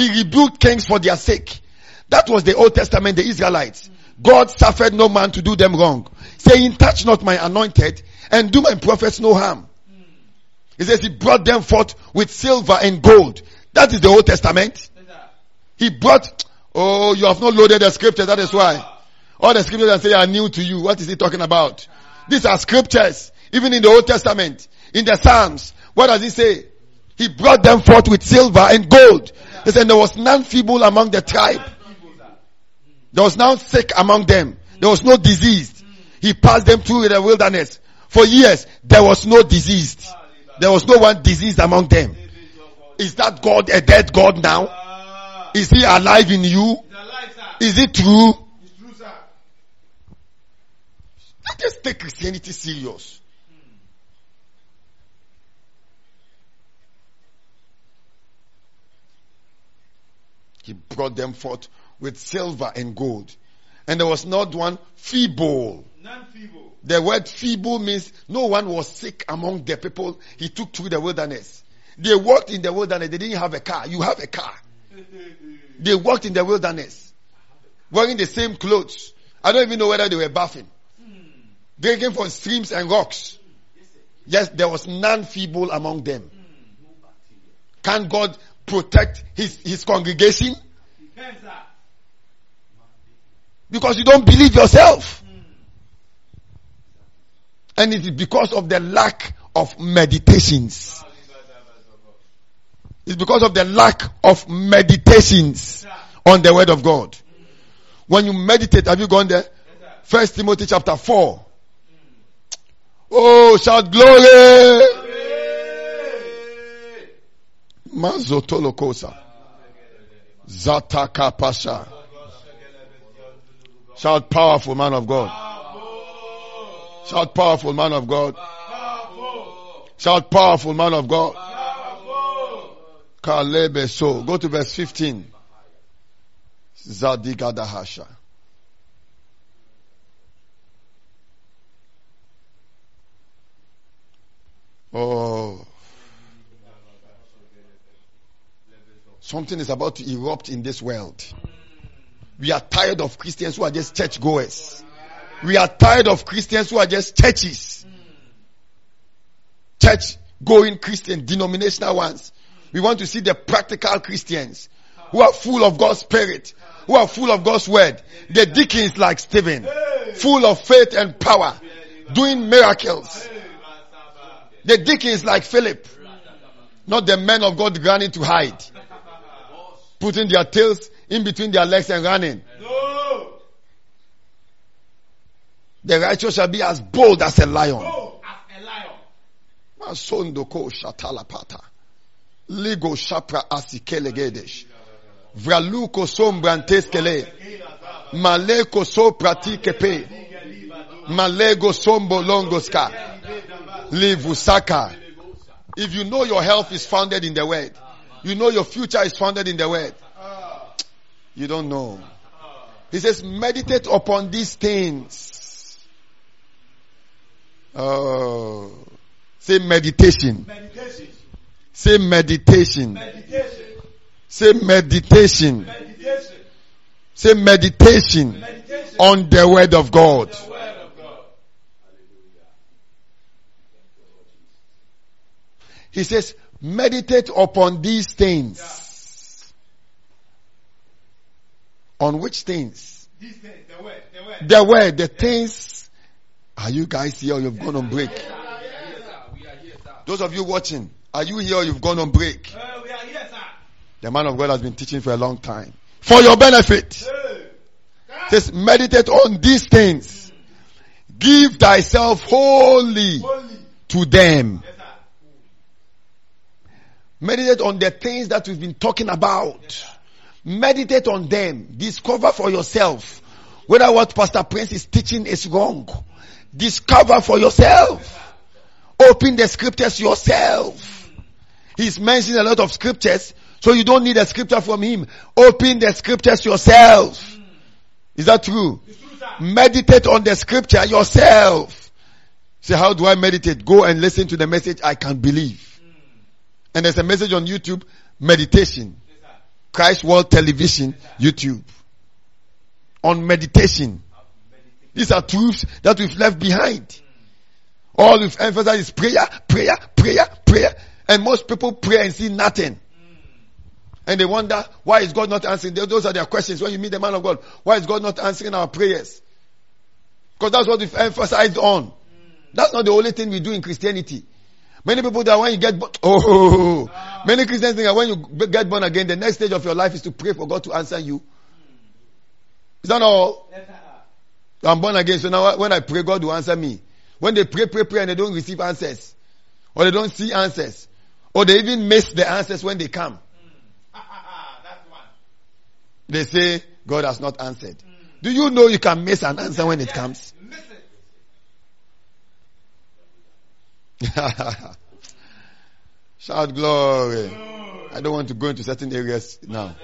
He rebuked kings for their sake. That was the Old Testament, the Israelites. God suffered no man to do them wrong. Saying, touch not my anointed and do my prophets no harm. He says he brought them forth with silver and gold. That is the Old Testament. He brought, oh, you have not loaded the scriptures. that is why. All the scriptures that say are new to you. What is he talking about? These are scriptures, even in the Old Testament, in the Psalms. What does he say? He brought them forth with silver and gold. He said there was none feeble among the tribe. There was none sick among them. There was no disease. He passed them through the wilderness. For years, there was no disease. There was no one diseased among them. Is that God a dead God now? Is he alive in you? Is it true? Let us take Christianity serious. He brought them forth with silver and gold. And there was not one feeble. None feeble. The word feeble means no one was sick among the people he took through the wilderness. They walked in the wilderness. They didn't have a car. You have a car. They walked in the wilderness wearing the same clothes. I don't even know whether they were bathing. Hmm. Drinking from streams and rocks. Yes, there was none feeble among them. Hmm. Can God protect his, his congregation? Because you don't believe yourself. And it is because of the lack of meditations. It's because of the lack of meditations on the word of God. When you meditate, have you gone there? First Timothy chapter 4. Oh, shout glory! Mazotolokosa. Zataka Pasha. Shout powerful man of God. Shout powerful man of God. Shout powerful man of God. Kalebe so. Go to verse 15. Zadigadahasha. Oh. Something is about to erupt in this world. We are tired of Christians who are just church goers. We are tired of Christians who are just churches. Church going Christian, denominational ones. We want to see the practical Christians who are full of God's spirit, who are full of God's word. The deacons like Stephen, full of faith and power, doing miracles. The deacons like Philip, not the men of God running to hide, putting their tails in between their legs and running. No. The righteous shall be as bold as a lion. Go as a lion. Masondoko shatalapata. Ligo shapra asikelegedesh. Vraluko sombranteskele. Maleko so pratikepe. Malego sombo longoska. Livusaka. If you know your health is founded in the word, you know your future is founded in the word, you don't know. He says, meditate upon these things. Oh. Say meditation. Meditation. Say meditation. Meditation. Say meditation. Meditation. Say meditation on the word of God. The word of God. He says, meditate upon these things. On which things? These things. The word. The word. The word, the things. Are you guys here or you've gone on break? Those of you watching, are you here or you've gone on break? Uh, we are here, sir. The man of God has been teaching for a long time. For your benefit. Hey. says, meditate on these things. Give thyself wholly Holy. to them. Yes. Meditate on the things that we've been talking about. Meditate on them. Discover for yourself whether what Pastor Prince is teaching is wrong. Discover for yourself. Open the scriptures yourself. He's mentioning a lot of scriptures, so you don't need a scripture from him. Open the scriptures yourself. Is that true? Meditate on the scripture yourself. Say, how do I meditate? Go and listen to the message I can believe. And there's a message on YouTube, meditation. Christ World Television, YouTube. On meditation. These are truths that we've left behind. All we've emphasized is prayer, prayer, prayer, prayer. And most people pray and see nothing. And they wonder, why is God not answering? Those are their questions when you meet the man of God. Why is God not answering our prayers? Because that's what we've emphasized on. That's not the only thing we do in Christianity. Many people that when you get, oh, many Christians think that when you get born again, the next stage of your life is to pray for God to answer you. Is that all? I'm born again, so now when I pray, God will answer me. When they pray, pray, pray, and they don't receive answers, or they don't see answers, or they even miss the answers when they come, they say God has not answered. Do you know you can miss an answer when it comes? Miss it. Shout glory. I don't want to go into certain areas now.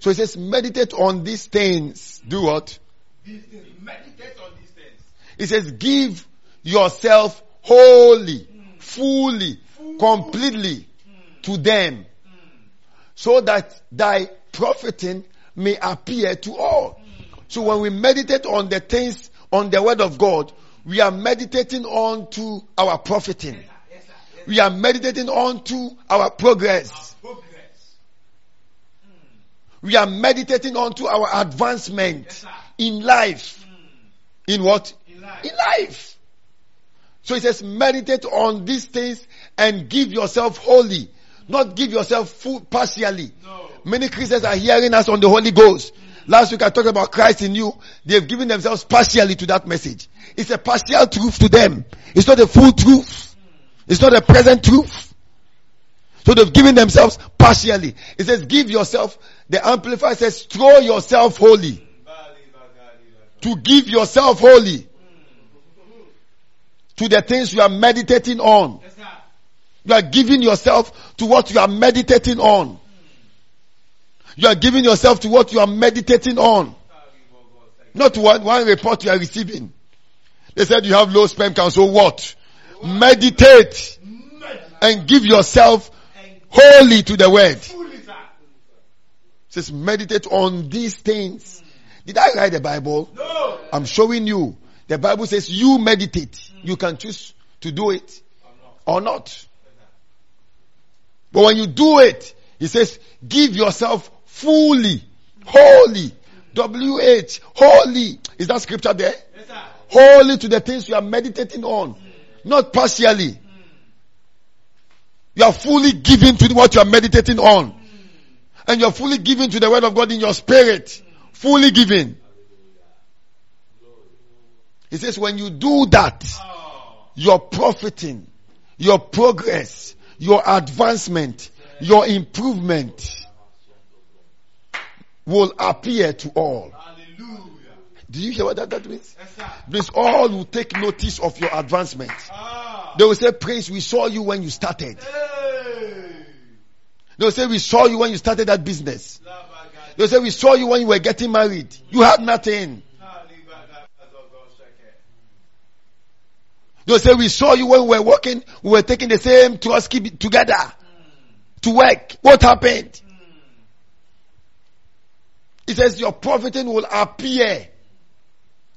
So he says, meditate on these things. Do what? Meditate on these things. He says, give yourself wholly, hmm. fully, completely hmm. to them hmm. so that thy profiting may appear to all. So when we meditate on the things, on the word of God, we are meditating on to our profiting. Yes, sir. Yes, We are meditating on to our progress. Progress. We are meditating on to our advancement Yes, in life. In what? In life. In life. So it says meditate on these things and give yourself wholly. Not give yourself full partially. No. Many Christians are hearing us on the Holy Ghost. Last week I talked about Christ in you. They've given themselves partially to that message. It's a partial truth to them. It's not a full truth. It's not a present truth. So they've given themselves partially. It says give yourself. The Amplified says throw yourself wholly. Bali, bagali, bagali. To give yourself wholly. To the things you are meditating on. You are giving yourself to what you are meditating on. You are giving yourself to what you are meditating on. Bali, bogo, thank Not one, one report you are receiving. They said you have low sperm count, so what? Meditate and give yourself wholly to the word. It says meditate on these things. Did I write the Bible? No. I'm showing you. The Bible says you meditate. You can choose to do it or not. But when you do it, he says, give yourself fully, wholly, W-H, holy. Is that scripture there? Wholly to the things you are meditating on. Not partially. You are fully given to what you are meditating on. And you are fully given to the word of God in your spirit. Fully given. He says when you do that, your profiting, your progress, your advancement, your improvement will appear to all. Hallelujah. Do you hear what that, that means? Yes, all will take notice of your advancement. Ah. They will say, Prince, we saw you when you started. Hey. They will say, we saw you when you started that business. They will say, we saw you when you were getting married. You had nothing. Bali, bagali, zogo, sheke. They will say, we saw you when we were working, we were taking the same Trotsky together to work. What happened? It says your profiting will appear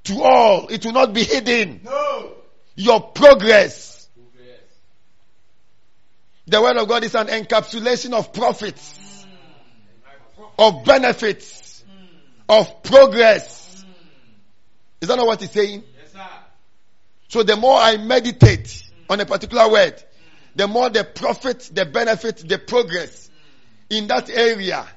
to all. It will not be hidden. No. Your progress. Yes. The word of God is an encapsulation of profits, of benefits, hmm. of progress. Hmm. Is that not what he's saying? Yes, sir. So the more I meditate hmm. on a particular word, the more the profit, the benefit, the progress in that area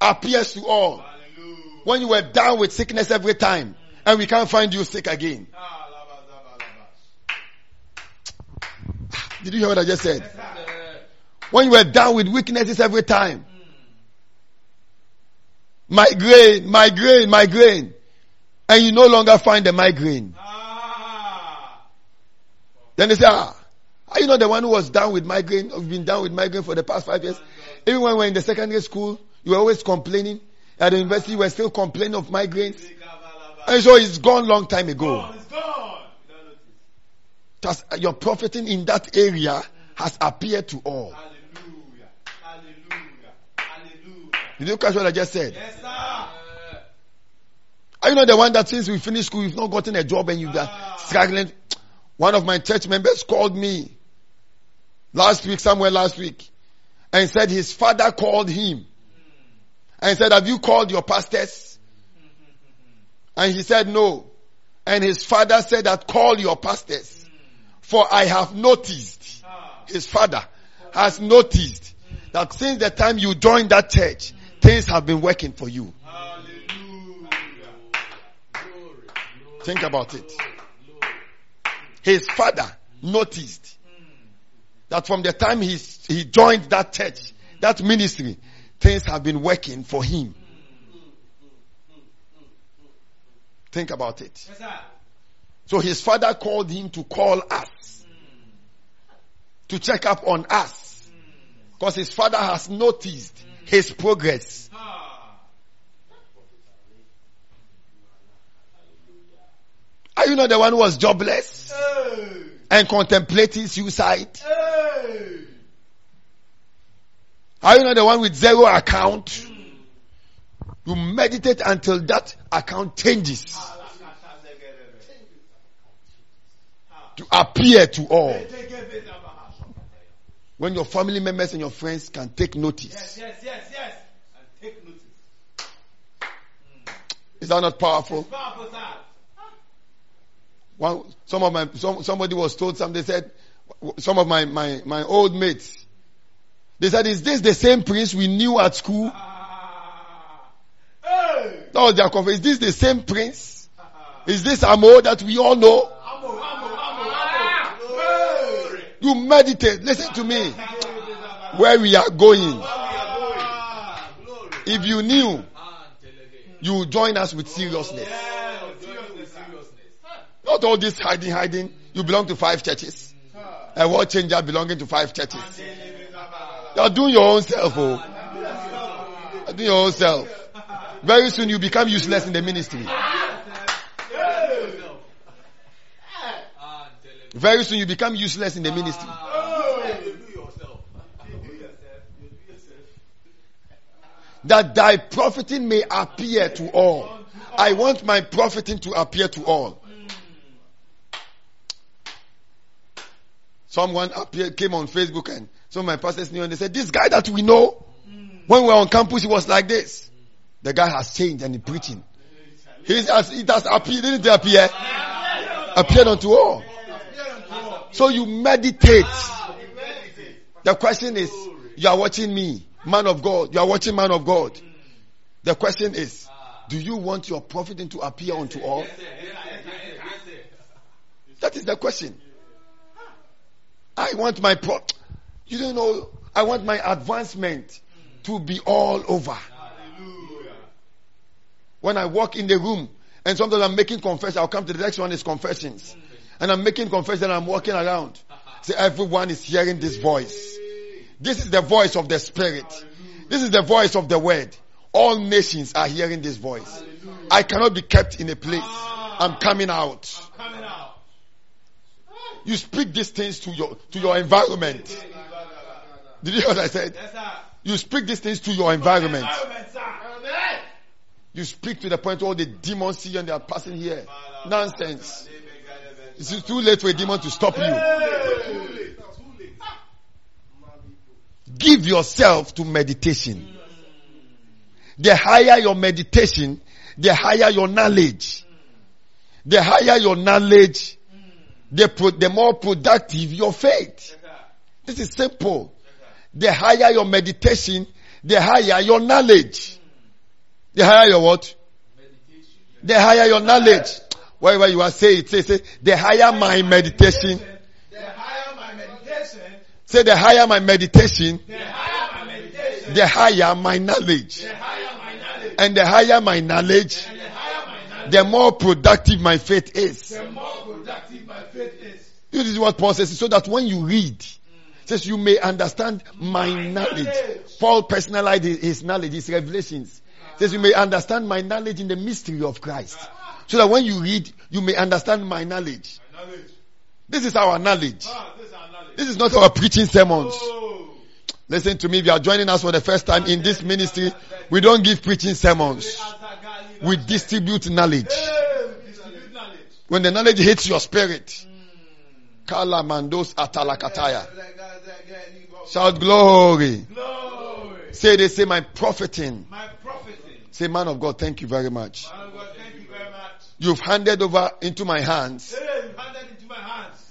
appears to all. Hallelujah. When you were down with sickness every time and we can't find you sick again. Ah, laba, zaba, laba. Did you hear what I just said? When you were down with weaknesses every time. Migraine, migraine, migraine. And you no longer find the migraine. Ah. Then they say, ah, are you not the one who was down with migraine? You've been down with migraine for the past five years. Even when we were in the secondary school, you were always complaining. At the university, you were still complaining of migraines. And so it's gone long time ago. Gone, it's gone. You don't notice. Thus, uh, your profiting in that area has appeared to all. Hallelujah. Hallelujah. Hallelujah. Did you catch what I just said? Yes, sir. Are you not the one that since we finished school, you've not gotten a job and you've been ah. struggling? One of my church members called me last week, somewhere last week, and said his father called him and said, have you called your pastors? And he said no. And his father said that call your pastors. For I have noticed, his father has noticed that since the time you joined that church, things have been working for you. Hallelujah. Think about it. His father noticed that from the time he, he joined that church, that ministry, things have been working for him. Think about it. Yes, so his father called him to call us, mm. to check up on us, hmm. because mm. his father has noticed mm. his progress. Ah. Are you not the one who was jobless hey. and contemplating suicide? Hey. Are you not the one with zero account? Hmm. You meditate until that account changes to appear to all. When your family members and your friends can take notice. yes, yes, yes. Yes. And take notice. Is that not powerful? Powerful, sir. One, some of my, some, somebody was told something, they said, some of my, my, my old mates, they said, is this the same prince we knew at school? Ah. Oh, that was their conference. Is this the same prince? Is this Amo that we all know? You meditate. Listen to me. Where we are going. If you knew, you would join us with seriousness. Not all this hiding, hiding. You belong to five churches. A world changer belonging to five churches. You are doing your own self, oh. You are doing your own self. Very soon you become useless in the ministry. Very soon you become useless in the ministry. That thy profiting may appear to all. I want my profiting to appear to all. Someone appeared, came on Facebook and some of my pastors knew and they said, this guy that we know, when we were on campus, he was like this. The guy has changed and he's preaching. He's, as, it has appeared, didn't it appear? Appeared unto all. So you meditate. The question is, you are watching me, man of God. You are watching man of God. The question is, do you want your profiting to appear unto all? That is the question. I want my pro, you don't know, I want my advancement to be all over. When I walk in the room and sometimes I'm making confession, I'll come to the next one is confessions. And I'm making confession and I'm walking around. See, everyone is hearing this voice. This is the voice of the Spirit. This is the voice of the Word. All nations are hearing this voice. I cannot be kept in a place. I'm coming out. Coming out. You speak these things to your, to your environment. Did you hear what I said? Yes, sir. You speak these things to your environment. You speak to the point all the demons see and they are passing here. Nonsense. It's too late for a demon to stop you. Give yourself to meditation. The higher your meditation, the higher your knowledge. The higher your knowledge, the, pro- the more productive your faith. This is simple. The higher your meditation, the higher your knowledge. The higher your what? The higher your knowledge. Wherever you are, say it. Say, say, the higher my meditation. The higher my meditation, Say, the higher my meditation, the higher my meditation, the higher my knowledge. the higher my knowledge, And the higher my knowledge, the higher my knowledge, the more productive my faith is. the more productive my faith is. This is what Paul says. So that when you read, mm. says you may understand my knowledge. Paul personalized his- his knowledge, his revelations. Says you may understand my knowledge in the mystery of Christ. So that when you read, you may understand my knowledge. Knowledge. This is our knowledge. Ah, this is our knowledge. This is not our preaching sermons. Oh. Listen to me. If you are joining us for the first time in this ministry, we don't give preaching sermons. We distribute knowledge. When the knowledge hits your spirit, Kala mandos atalakataya. Shout glory. Glory. Say they say my profiting. My. Say man of God, thank you very much. Man of God, thank you very much. You've handed over into my hands Hey, into my hands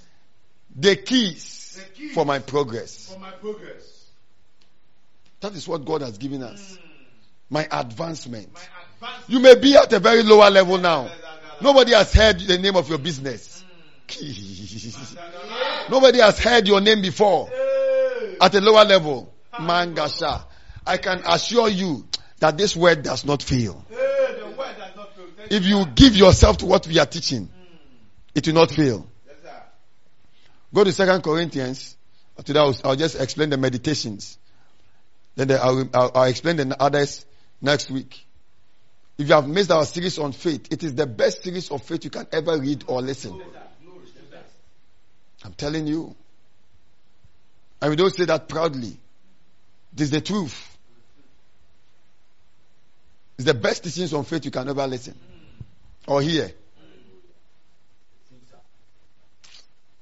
the keys the key for my progress. for my progress. That is what God has given us. Hmm. My advancement. My advancement. You may be at a very lower level now. Nobody has heard the name of your business. Hmm. Nobody has heard your name before Hey. at a lower level. Mangasha. I can assure you that this word does not fail. Hey, the word has not failed. Thank If you give yourself to what we are teaching, hmm. it will not fail. Go to Second Corinthians. Today I'll, I'll just explain the meditations. Then the, I'll, I'll, I'll explain the others next week. If you have missed our series on faith, it is the best series of faith you can ever read or listen. I'm telling you. And we don't say that proudly. This is the truth. It's the best teachings on faith you can ever listen or hear.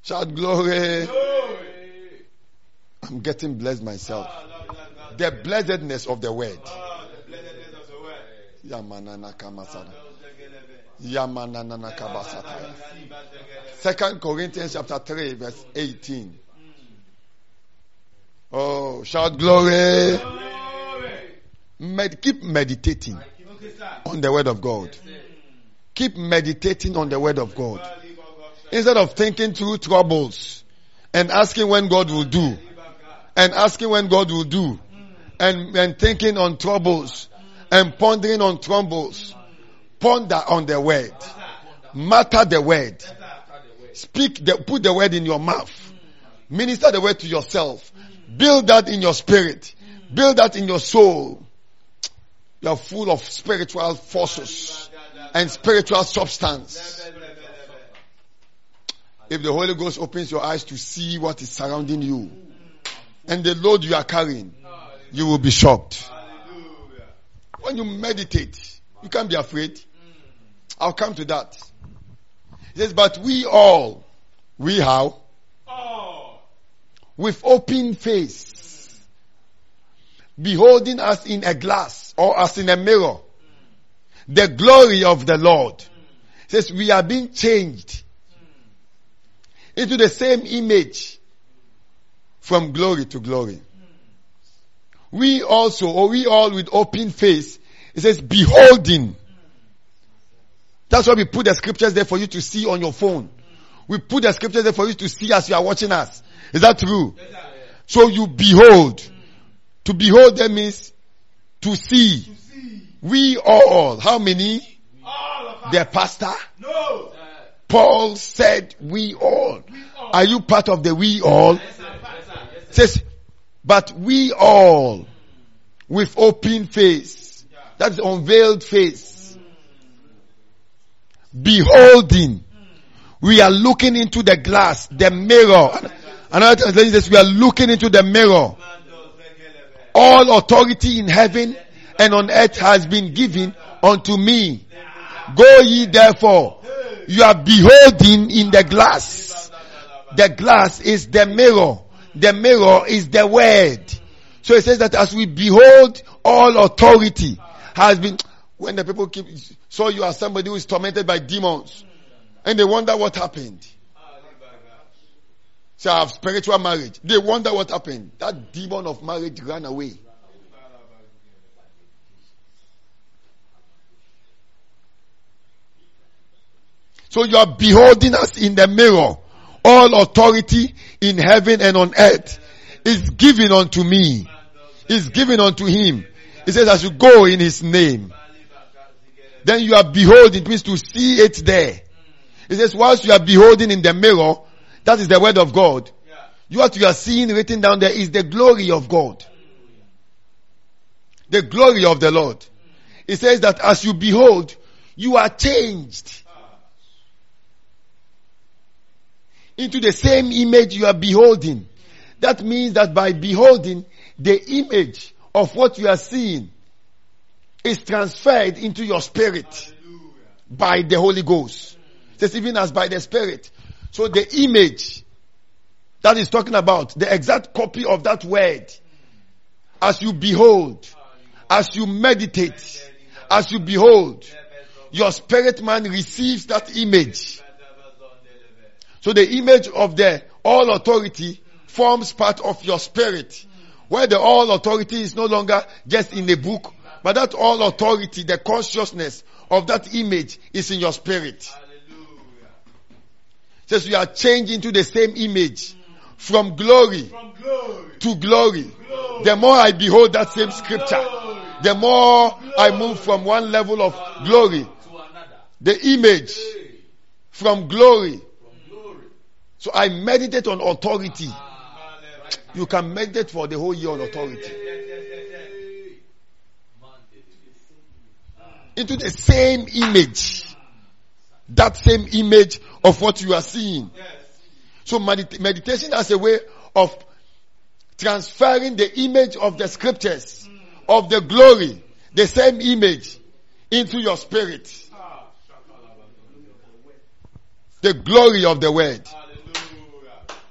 Shout glory. I'm getting blessed myself. The blessedness of the word. Ah, the blessedness of the word. Second Corinthians chapter 3 verse 18. Oh, shout glory. Glory. Med- keep meditating on the word of God. Keep meditating on the word of God. Instead of thinking through troubles and asking when God will do and asking when God will do and, and thinking on troubles and pondering on troubles, ponder on the word. Matter the word. Speak the, put the word in your mouth. Minister the word to yourself. Build that in your spirit. Build that in your soul. You are full of spiritual forces and spiritual substance. If the Holy Ghost opens your eyes to see what is surrounding you and the load you are carrying, you will be shocked. When you meditate, you can't be afraid. I'll come to that. He says, but we all, we how? With open face, beholding us in a glass or as in a mirror, the glory of the Lord. He says, we are being changed into the same image from glory to glory. We also, or we all with open face, it says beholding. That's why we put the scriptures there for you to see on your phone. We put the scriptures there for you to see as you are watching us. Is that true? So you behold. To behold them means to see. To see. We all, how many? All. The pastor, No. Paul said we all. We all. Are you part of the we all? Yes, sir. Yes, sir. Yes, sir. says, but we all with open face, that's unveiled face, beholding, we are looking into the glass, the mirror. Another translation says we are looking into the mirror. Man does that get it. All authority in heaven and on earth has been given unto me. Go ye therefore. You are beholding in the glass. The glass is the mirror. The mirror is the word. So it says that as we behold all authority has been, when the people keep, saw you as somebody who is tormented by demons and they wonder what happened. So I have spiritual marriage. They wonder what happened. That demon of marriage ran away. So you are beholding us in the mirror. All authority in heaven and on earth is given unto me. Is given unto him. He says I should go in his name. Then you are beholding, it means to see it there. He says whilst you are beholding in the mirror, that is the word of God. You what you are seeing written down there is the glory of God. The glory of the Lord. Mm. It says that as you behold, you are changed ah. into the same image you are beholding. That means that by beholding, the image of what you are seeing is transferred into your spirit by the Holy Ghost. It says even as by the Spirit. So the image that is talking about, the exact copy of that word, as you behold, as you meditate, as you behold, your spirit man receives that image. So the image of the all authority forms part of your spirit. Where the all authority is no longer just in a book, but that all authority, the consciousness of that image is in your spirit. Says we are changed into the same image from glory From glory. to glory. The more I behold that same scripture, the more I move from one level of glory, To another. the image from glory. Glory. So I meditate on authority. Ah, you can meditate for the whole year on authority. Yes. Ah. into the same image. That same image of what you are seeing. Yes. So medit- meditation as a way of transferring the image of the scriptures, of the glory, the same image into your spirit. Ah, The glory of the word. Hallelujah.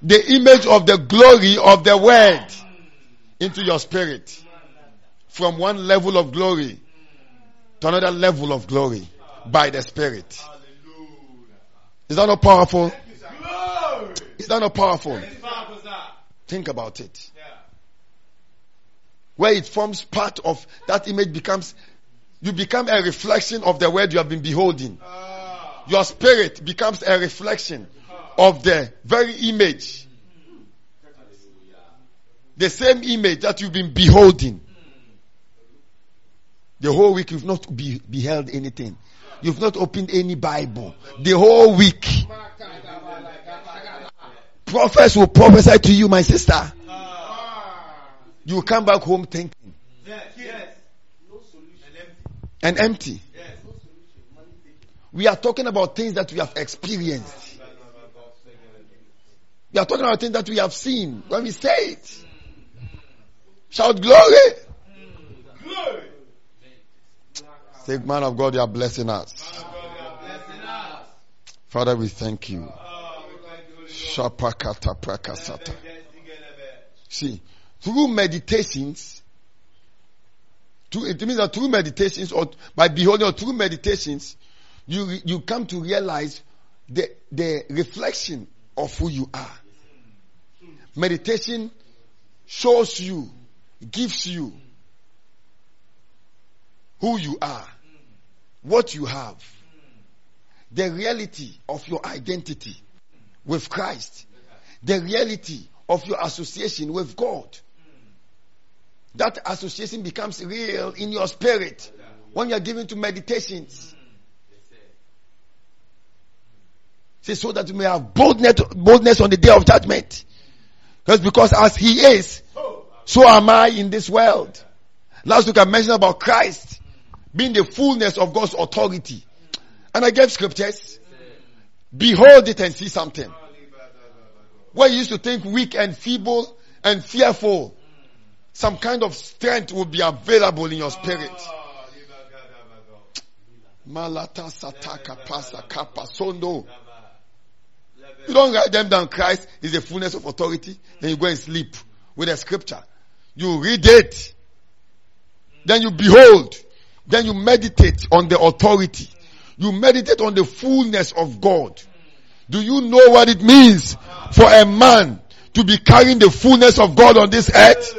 The image of the glory of the word into your spirit. From one level of glory to another level of glory by the spirit. Is that not powerful? Is that not powerful? It's powerful, sir. Think about it. Yeah. Where it forms part of that image becomes, you become a reflection of the word you have been beholding. Ah. Your spirit becomes a reflection of the very image. The same image that you've been beholding. The whole week you've not be, beheld anything. You've not opened any Bible. The whole week. Prophets will prophesy to you, my sister. You come back home thinking Yes. Yes. No solution. and empty. We are talking about things that we have experienced. We are talking about things that we have seen when we say it. Shout glory. Glory. Say, man of God, you are blessing us. God, you are blessing us. Father, we thank you. Oh, we thank you, Holy Ghost. Shapakata prakasata. See, through meditations, through, it means that through meditations or by beholding or through meditations, you, you come to realize the, the reflection of who you are. Mm, Meditation shows you, gives you who you are, what you have, the reality of your identity with Christ, the reality of your association with God. That association becomes real in your spirit when you are given to meditations. Say so that you may have boldness, boldness on the day of judgment. Because because as he is, so am I in this world. Last week I mentioned about Christ being the fullness of God's authority. And I gave scriptures. Behold it and see something. Where you used to think weak and feeble and fearful, some kind of strength will be available in your spirit. Malata sataka pasa kapa sondo. You don't write them down. Christ is the fullness of authority. Then you go and sleep with a scripture. You read it. Then you behold. Then you meditate on the authority. You meditate on the fullness of God. Do you know what it means for a man to be carrying the fullness of God on this earth?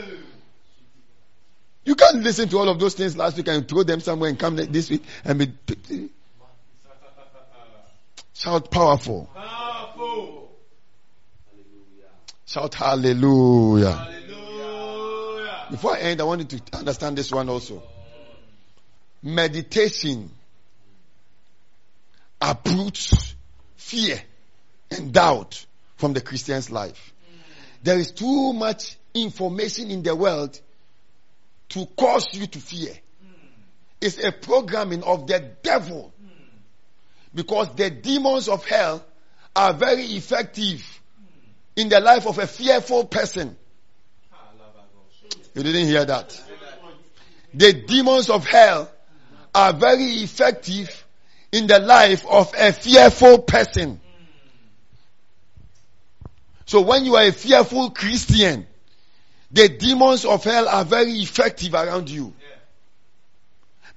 You can't listen to all of those things last week and throw them somewhere and come this week and be shout powerful. Powerful. Shout hallelujah. Hallelujah. Before I end, I want you to understand this one also. Meditation uproots fear and doubt from the Christian's life. There is too much information in the world to cause you to fear. It's a programming of the devil. Because the demons of hell are very effective in the life of a fearful person. You didn't hear that. The demons of hell are very effective in the life of a fearful person. So when you are a fearful Christian, the demons of hell are very effective around you.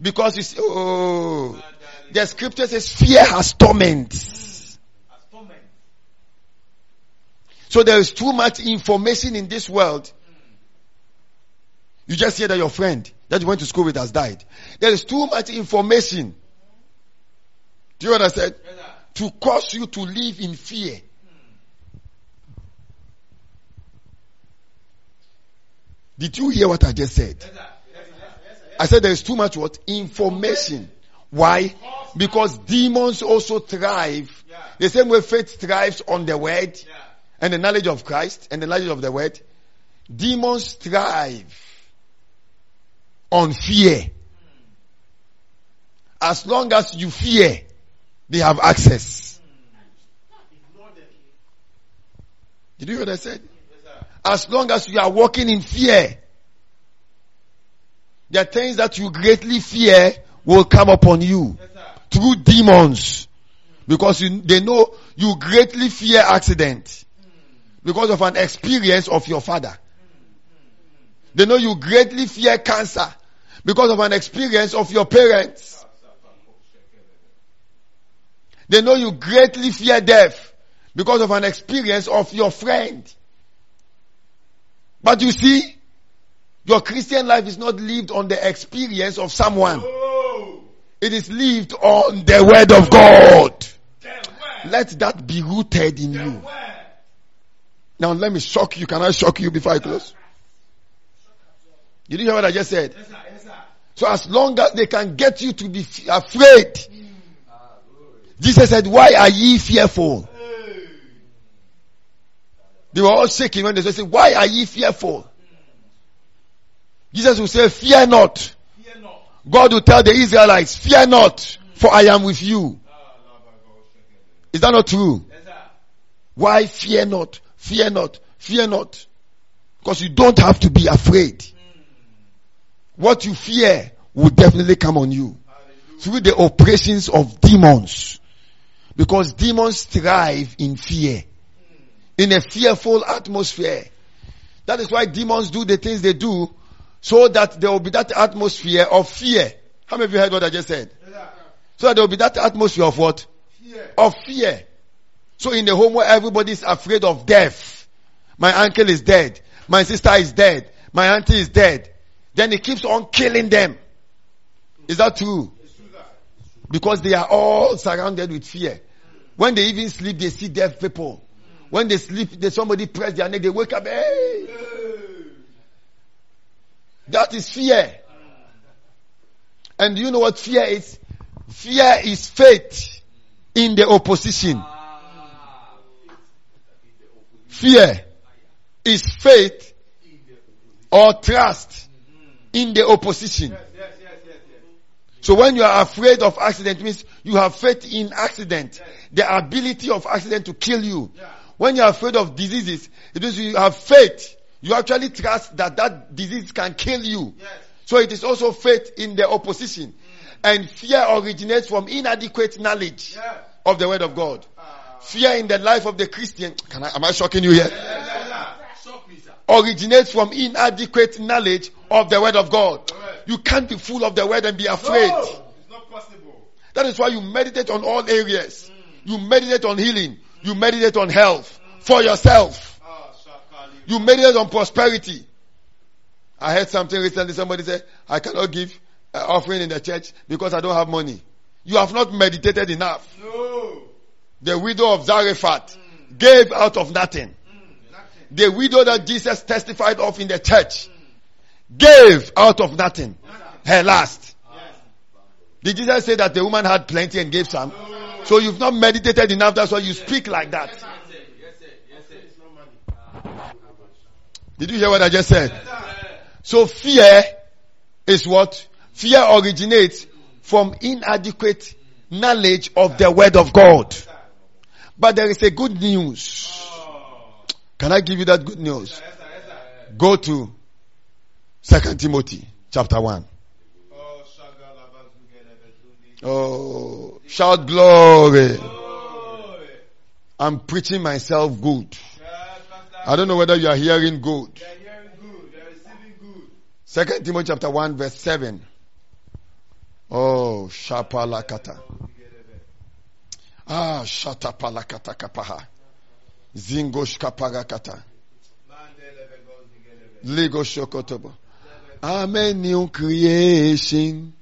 Because it's, oh, the scripture says fear has torment. As torment. So there is too much information in this world. You just hear that your friend that you went to school with has died. There is too much information. Do you? Yes. To cause you to live in fear. Did you hear what I just said? I said there is too much what? Information. Why? Because demons also thrive. The same way faith thrives on the word and the knowledge of Christ and the knowledge of the word. Demons thrive on fear. as long as you fear, they have access. Did you hear what I said? As long as you are walking in fear, are things that you greatly fear will come upon you through demons. Because you, they know you greatly fear accident because of an experience of your father. They know you greatly fear cancer because of an experience of your parents. They know you greatly fear death because of an experience of your friend. But you see, your Christian life is not lived on the experience of someone. It is lived on the word of God. Let that be rooted in you. Now let me shock you. Can I shock you before I close? You Did you hear what I just said? Yes. So as long as they can get you to be afraid, Jesus said, why are ye fearful? They were all shaking when they said, why are ye fearful? Jesus will say, fear not. God will tell the Israelites, fear not, for I am with you. Ah, Lord, my God, shake it. Is that not true? Why fear not? Fear not. Fear not. Because you don't have to be afraid. What you fear will definitely come on you Hallelujah. through the operations of demons. Because demons thrive in fear. In a fearful atmosphere. That is why demons do the things they do so that there will be that atmosphere of fear. How many of you heard what I just said? So that there will be that atmosphere of what? Fear. of fear. So in the home where everybody is afraid of death, my uncle is dead, my sister is dead, my auntie is dead, then he keeps on killing them. Is that true? Because they are all surrounded with fear. When they even sleep, they see deaf people. When they sleep, they somebody press their neck, they wake up! Hey. That is fear. And you know what fear is? Fear is faith in the opposition. Fear is faith or trust in the opposition. Yes, yes, yes. So when you are afraid of accident means you have faith in accident. The ability of accident to kill you. Yeah. When you are afraid of diseases, it means you have faith. You actually trust that that disease can kill you. Yes. So it is also faith in the opposition. And fear originates from inadequate knowledge of the word of God. Ah. Fear in the life of the Christian, can I, am I shocking you here yes, sir. Shock me, sir. Originates from inadequate knowledge of the word of God. Correct. You can't be full of the word and be afraid. No, it's not possible. That is why you meditate on all areas. You meditate on healing. You meditate on health for yourself. Shakali. You meditate on prosperity. I heard something recently. Somebody said, I cannot give uh, offering in the church because I don't have money. You have not meditated enough. No. The widow of Zarephath gave out of nothing. The widow that Jesus testified of in the church gave out of nothing. Her last. Did Jesus say that the woman had plenty and gave some? So you've not meditated enough. That's why you speak like that. Did you hear what I just said? So fear is what? Fear originates from inadequate knowledge of the word of God. But there is a good news. Can I give you that good news? Yes, sir. Yes, sir. Go to Second Timothy chapter 1. Oh, shout glory. I'm preaching myself good. I don't know whether you are hearing good. Good. Good. Second Timothy chapter 1 verse 7. Oh, shapalakata. Ah, shatapalakata kapaha. Zingosh. Mandelebegozigele. Lego shokotobo. I'm a new creation.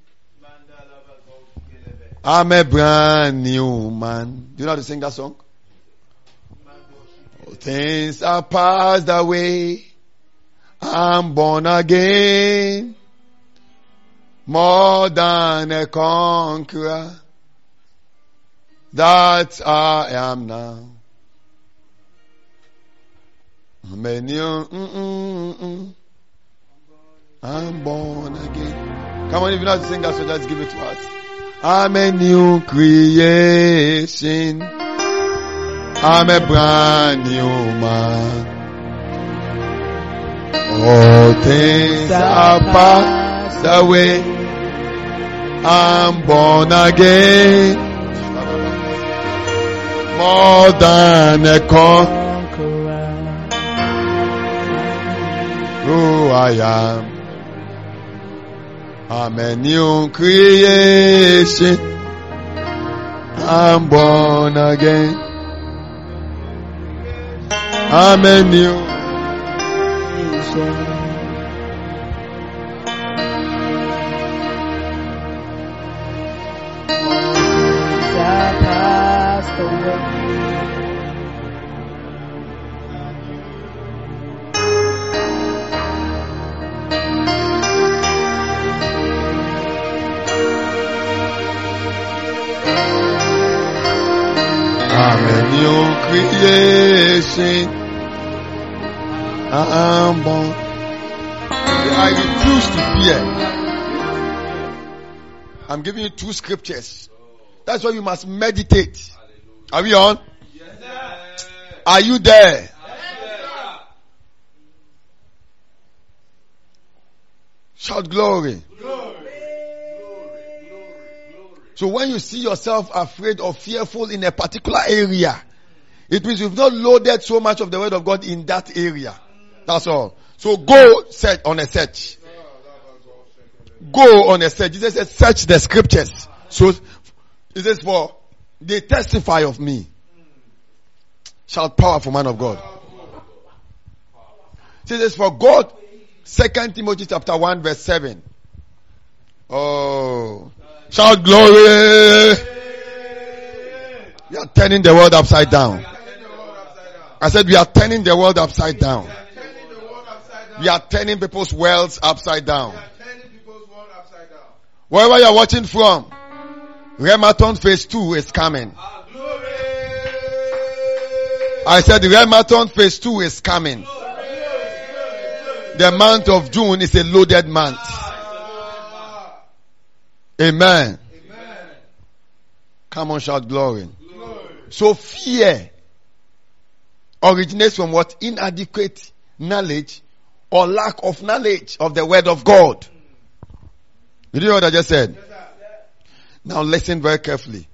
I'm a brand new man. Do you know how to sing that song? Mandoshi. Things are passed away. I'm born again. More than a conqueror. That I am now. I'm a new, mm. I'm born again. Come on, if you know how to sing that song, just give it to us. I'm a new creation. I'm a brand new man. All things are passed away. I'm born again. More than a conqueror. Who I am. I'm a new creation. I'm born again. I'm a new. I'm a new creation. I'm born. I refuse to fear. I'm giving you two scriptures. That's why you must meditate. Are we on? Are you there? Shout glory. So when you see yourself afraid or fearful in a particular area, it means you've not loaded so much of the word of God in that area. That's all. So go on a search. Go on a search. Jesus said, search the scriptures. So it says for they testify of me. Shout powerful man of God. It says for God, second Timothy chapter 1 verse 7. Oh. Shout glory. We are turning the world upside down. I said we are turning the world upside down. We are turning people's worlds upside down. Wherever you are watching from, Rematon phase 2 is coming. I said Rematon phase 2 is coming. The month of June is a loaded month. Amen. Come on, shout glory. So fear originates from what? Inadequate knowledge or lack of knowledge of the word of God. Did you hear what I just said? Now listen very carefully.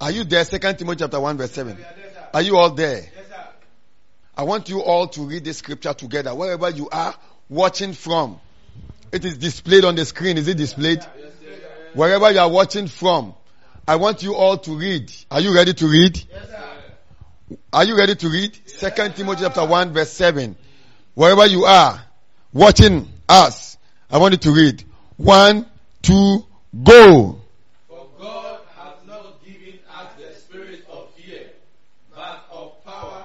Are you there? Second Timothy chapter 1 verse 7. Are you all there? I want you all to read this scripture together wherever you are watching from. It is displayed on the screen. Is it displayed? Wherever you are watching from, I want you all to read. Are you ready to read? Yes, sir. Are you ready to read? Second Timothy chapter 1 verse 7. Wherever you are watching us, I want you to read. One, two, go. For God has not given us the spirit of fear, but of power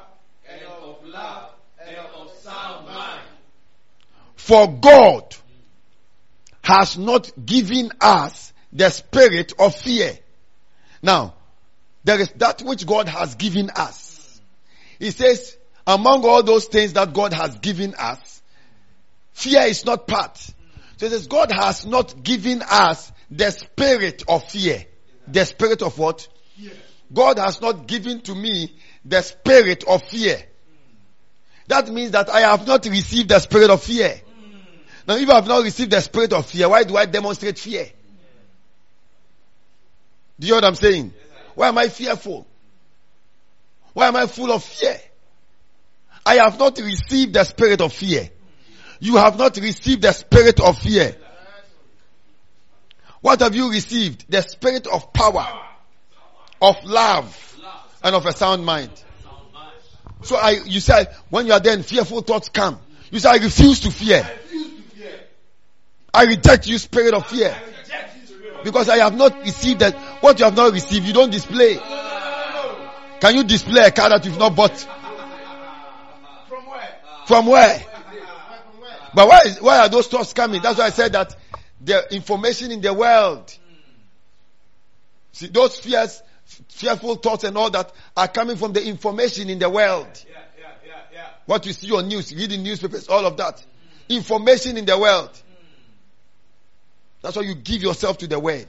and of love and of sound mind. For God has not given us the spirit of fear. Now, there is that which God has given us. He says, among all those things that God has given us, fear is not part. So he says, God has not given us the spirit of fear. The spirit of what? God has not given to me the spirit of fear. That means that I have not received the spirit of fear. Now, if I have not received the spirit of fear, why do I demonstrate fear? Do you know what I'm saying? Why am I fearful? Why am I full of fear? I have not received the spirit of fear. You have not received the spirit of fear. What have you received? The spirit of power, of love, and of a sound mind. So I, you say, when you are then fearful thoughts come. You say, I refuse to fear. I reject you spirit of fear. Because I have not received that. What you have not received, you don't display. Can you display a car that you've not bought? From where? From where? But why, is, why are those thoughts coming? That's why I said that the information in the world. See, those fears, fearful thoughts and all that are coming from the information in the world. Yeah, yeah, yeah, yeah. What you see on news, reading newspapers, all of that. Information in the world. That's why you give yourself to the word.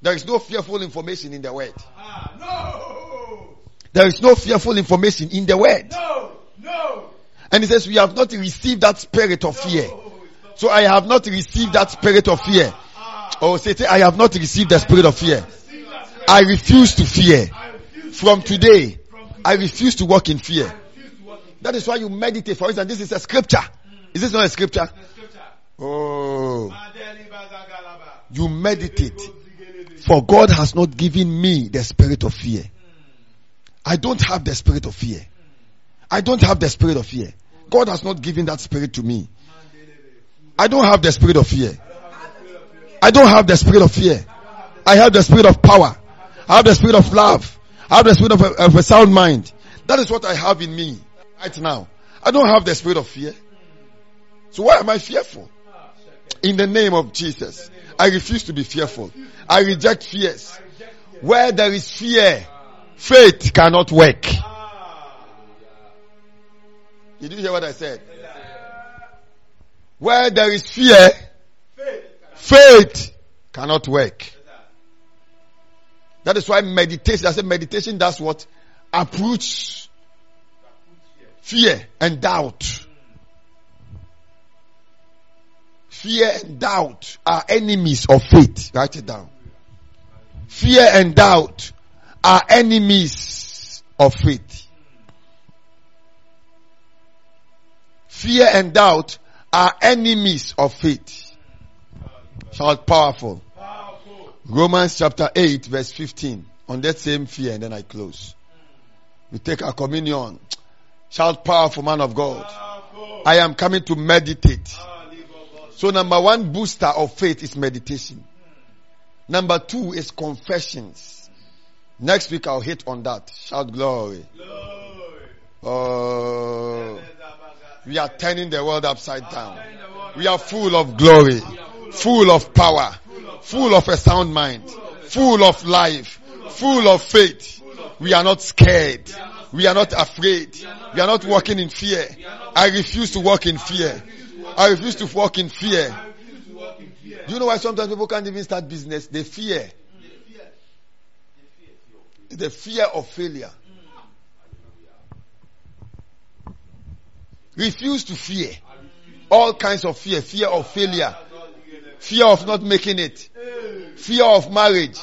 There is no fearful information in the word. Ah, no. There is no fearful information in the word. No. No. And he says, we have not received that spirit of fear. No. Not- So I have not received that spirit of fear. Ah, Oh, say, I have not received the spirit of fear. see that way. I refuse to fear. From today. I refuse to walk in fear. I refuse to walk in That is why you meditate. For instance, this is a scripture. Is this not a scripture? Oh, you meditate. For God has not given me the spirit of fear. I don't have the spirit of fear. I don't have the spirit of fear. God has not given that spirit to me. I don't have the spirit of fear. I don't have the spirit of fear. I have the spirit of power. I have the spirit of love. I have the spirit of a, of a sound mind. That is what I have in me right now. I don't have the spirit of fear. So why am I fearful? In the name of Jesus, I refuse to be fearful. I reject fears. Where there is fear, faith cannot work. Did you hear what I said? Where there is fear, Faith. cannot work. That is why meditation, I said meditation that's what? Approach fear and doubt. Fear and doubt are enemies of faith. Write it down. Fear and doubt are enemies of faith. Fear and doubt are enemies of faith. Shout powerful. Powerful. Romans chapter 8 verse 15. On that same fear and then I close. We take our communion. Shout powerful man of God. I am coming to meditate. So number one booster of faith is meditation. Number two is confessions. Next week I'll hit on that. Shout glory. Glory. Oh, we are turning the world upside down. We are full of glory, full of power, full of a sound mind, full of life, full of faith. We are not scared. We are not afraid. We are not walking in fear. I refuse to walk in fear. I refuse to walk in fear. I refuse to walk in fear. Do you know why sometimes people can't even start business? They fear. The fear They fear of failure. Hmm. Refuse to fear. All kinds of fear. Fear of failure. Fear of not making it. Fear of marriage.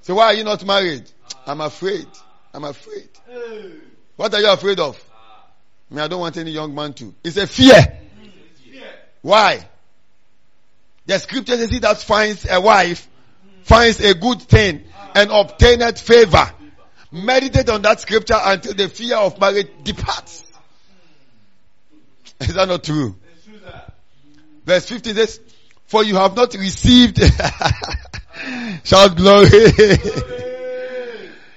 So why are you not married? Ah. I'm afraid. I'm afraid. What are you afraid of? Ah. Me, I don't want any young man to. It's a fear. Why? The scripture says he that finds a wife finds a good thing and obtaineth favor. Meditate on that scripture until the fear of marriage departs. Is that not true? Verse 15 says, For you have not received, shout glory.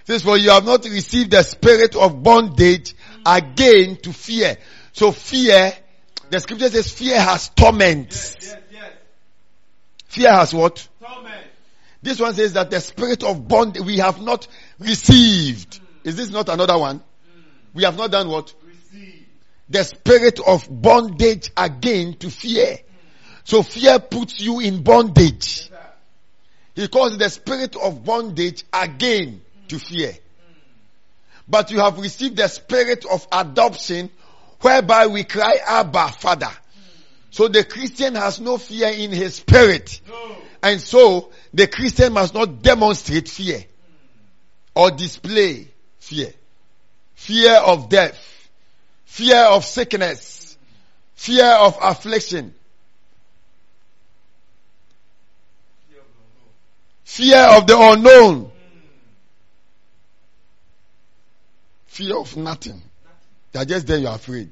says, For you have not received the spirit of bondage again to fear. So fear, the scripture says fear has torment. Yes, yes. Fear has what? Torment. This one says that the spirit of bond we have not received. Mm. Is this not another one? Mm. We have not done what? Receive. The spirit of bondage again to fear. Mm. So fear puts you in bondage. He calls the spirit of bondage again to fear. But you have received the spirit of adoption whereby we cry, Abba, Father. So the Christian has no fear in his spirit. No. And so the Christian must not demonstrate fear or display fear. Fear of death, fear of sickness, fear of affliction, fear of the unknown, fear of nothing. Are just there, you are afraid.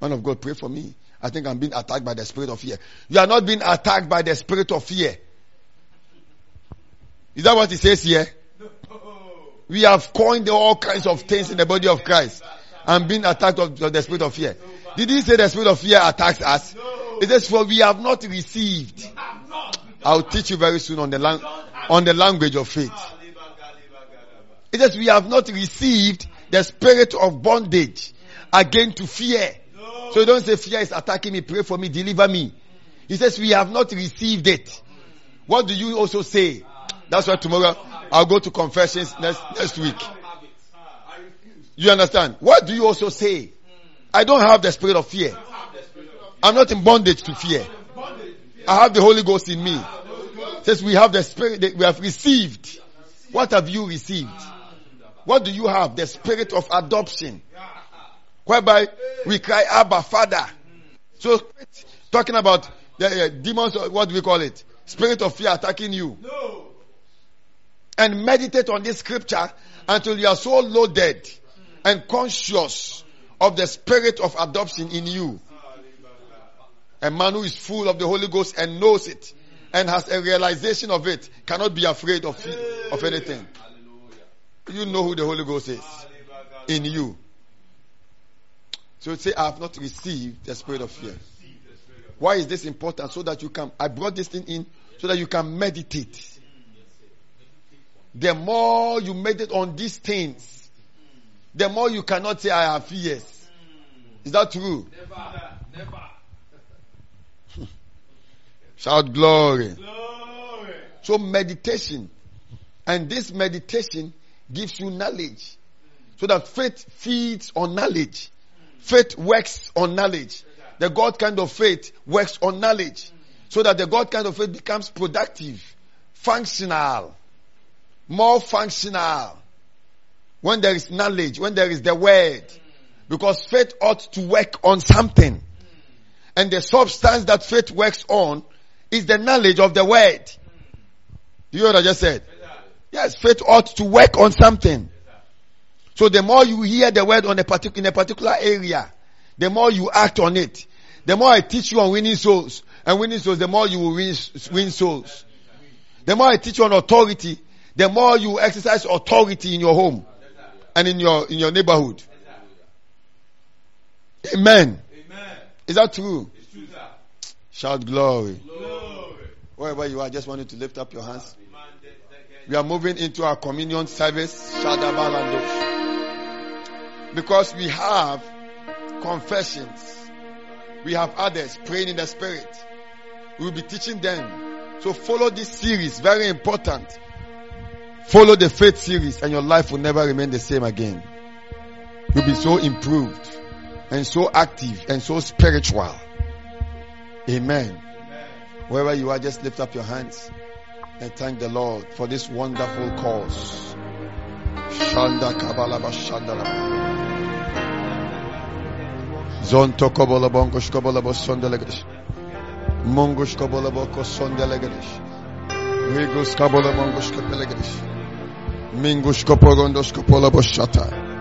Man of God, pray for me. I think I'm being attacked by the spirit of fear. You are not being attacked by the spirit of fear. Is that what he says here? We have coined all kinds of things in the body of Christ and being attacked of, of the spirit of fear. Did he say the spirit of fear attacks us? It says, for we have not received. I'm. I'll teach you very soon on the lang- on the language of faith. It says, we have not received the spirit of bondage again to fear. No. So don't say fear is attacking me, pray for me, deliver me. He says, we have not received it. What do you also say? That's why tomorrow I'll go to confessions next, next week. You understand? What do you also say? I don't have the spirit of fear. I'm not in bondage to fear. I have the Holy Ghost in me. Says we have the spirit that we have received. What have you received? What do you have? The spirit of adoption. Whereby we cry, Abba, Father. So, talking about the uh, demons, what do we call it? Spirit of fear attacking you. No. And meditate on this scripture until you are so loaded and conscious of the spirit of adoption in you. A man who is full of the Holy Ghost and knows it and has a realization of it cannot be afraid of, of anything. You know who the Holy Ghost is in you. So say, I have not received the spirit of fear. Why is this important? So that you can, I brought this thing in so that you can meditate. The more you meditate on these things, the more you cannot say, I have fears. Is that true? Never. Never. Shout glory. Glory. So meditation. And this meditation gives you knowledge. So that faith feeds on knowledge. Faith works on knowledge. The God kind of faith works on knowledge. So that the God kind of faith becomes productive, functional, more functional. When there is knowledge, when there is the word. Because faith ought to work on something. And the substance that faith works on is the knowledge of the word. You hear what I just said? Yes, faith ought to work on something. So the more you hear the word on a particular, in a particular area, the more you act on it. The more I teach you on winning souls and winning souls, the more you will win, win souls. The more I teach you on authority, the more you exercise authority in your home and in your, in your neighborhood. Amen. Amen. Is that true? It's true, sir. Shout glory. Glory. Wherever you are, I just want you to lift up your hands. Man, that- that- We are moving into our communion service. Shadabalandos. Because we have confessions. We have others praying in the spirit. We will be teaching them. So follow this series. Very important. Follow the faith series and your life will never remain the same again. You'll be so improved and so active and so spiritual. Amen. Wherever you are, just lift up your hands and thank the Lord for this wonderful cause. Shanda kabalaba shandalaba. Zonto kobolabo onkosh kobolabo sondelegedish. Mongosh kobolabo kosondelegedish. Rigus kobolabo onkosh kopelegedish. Mingush koporondosh kopolabo shata.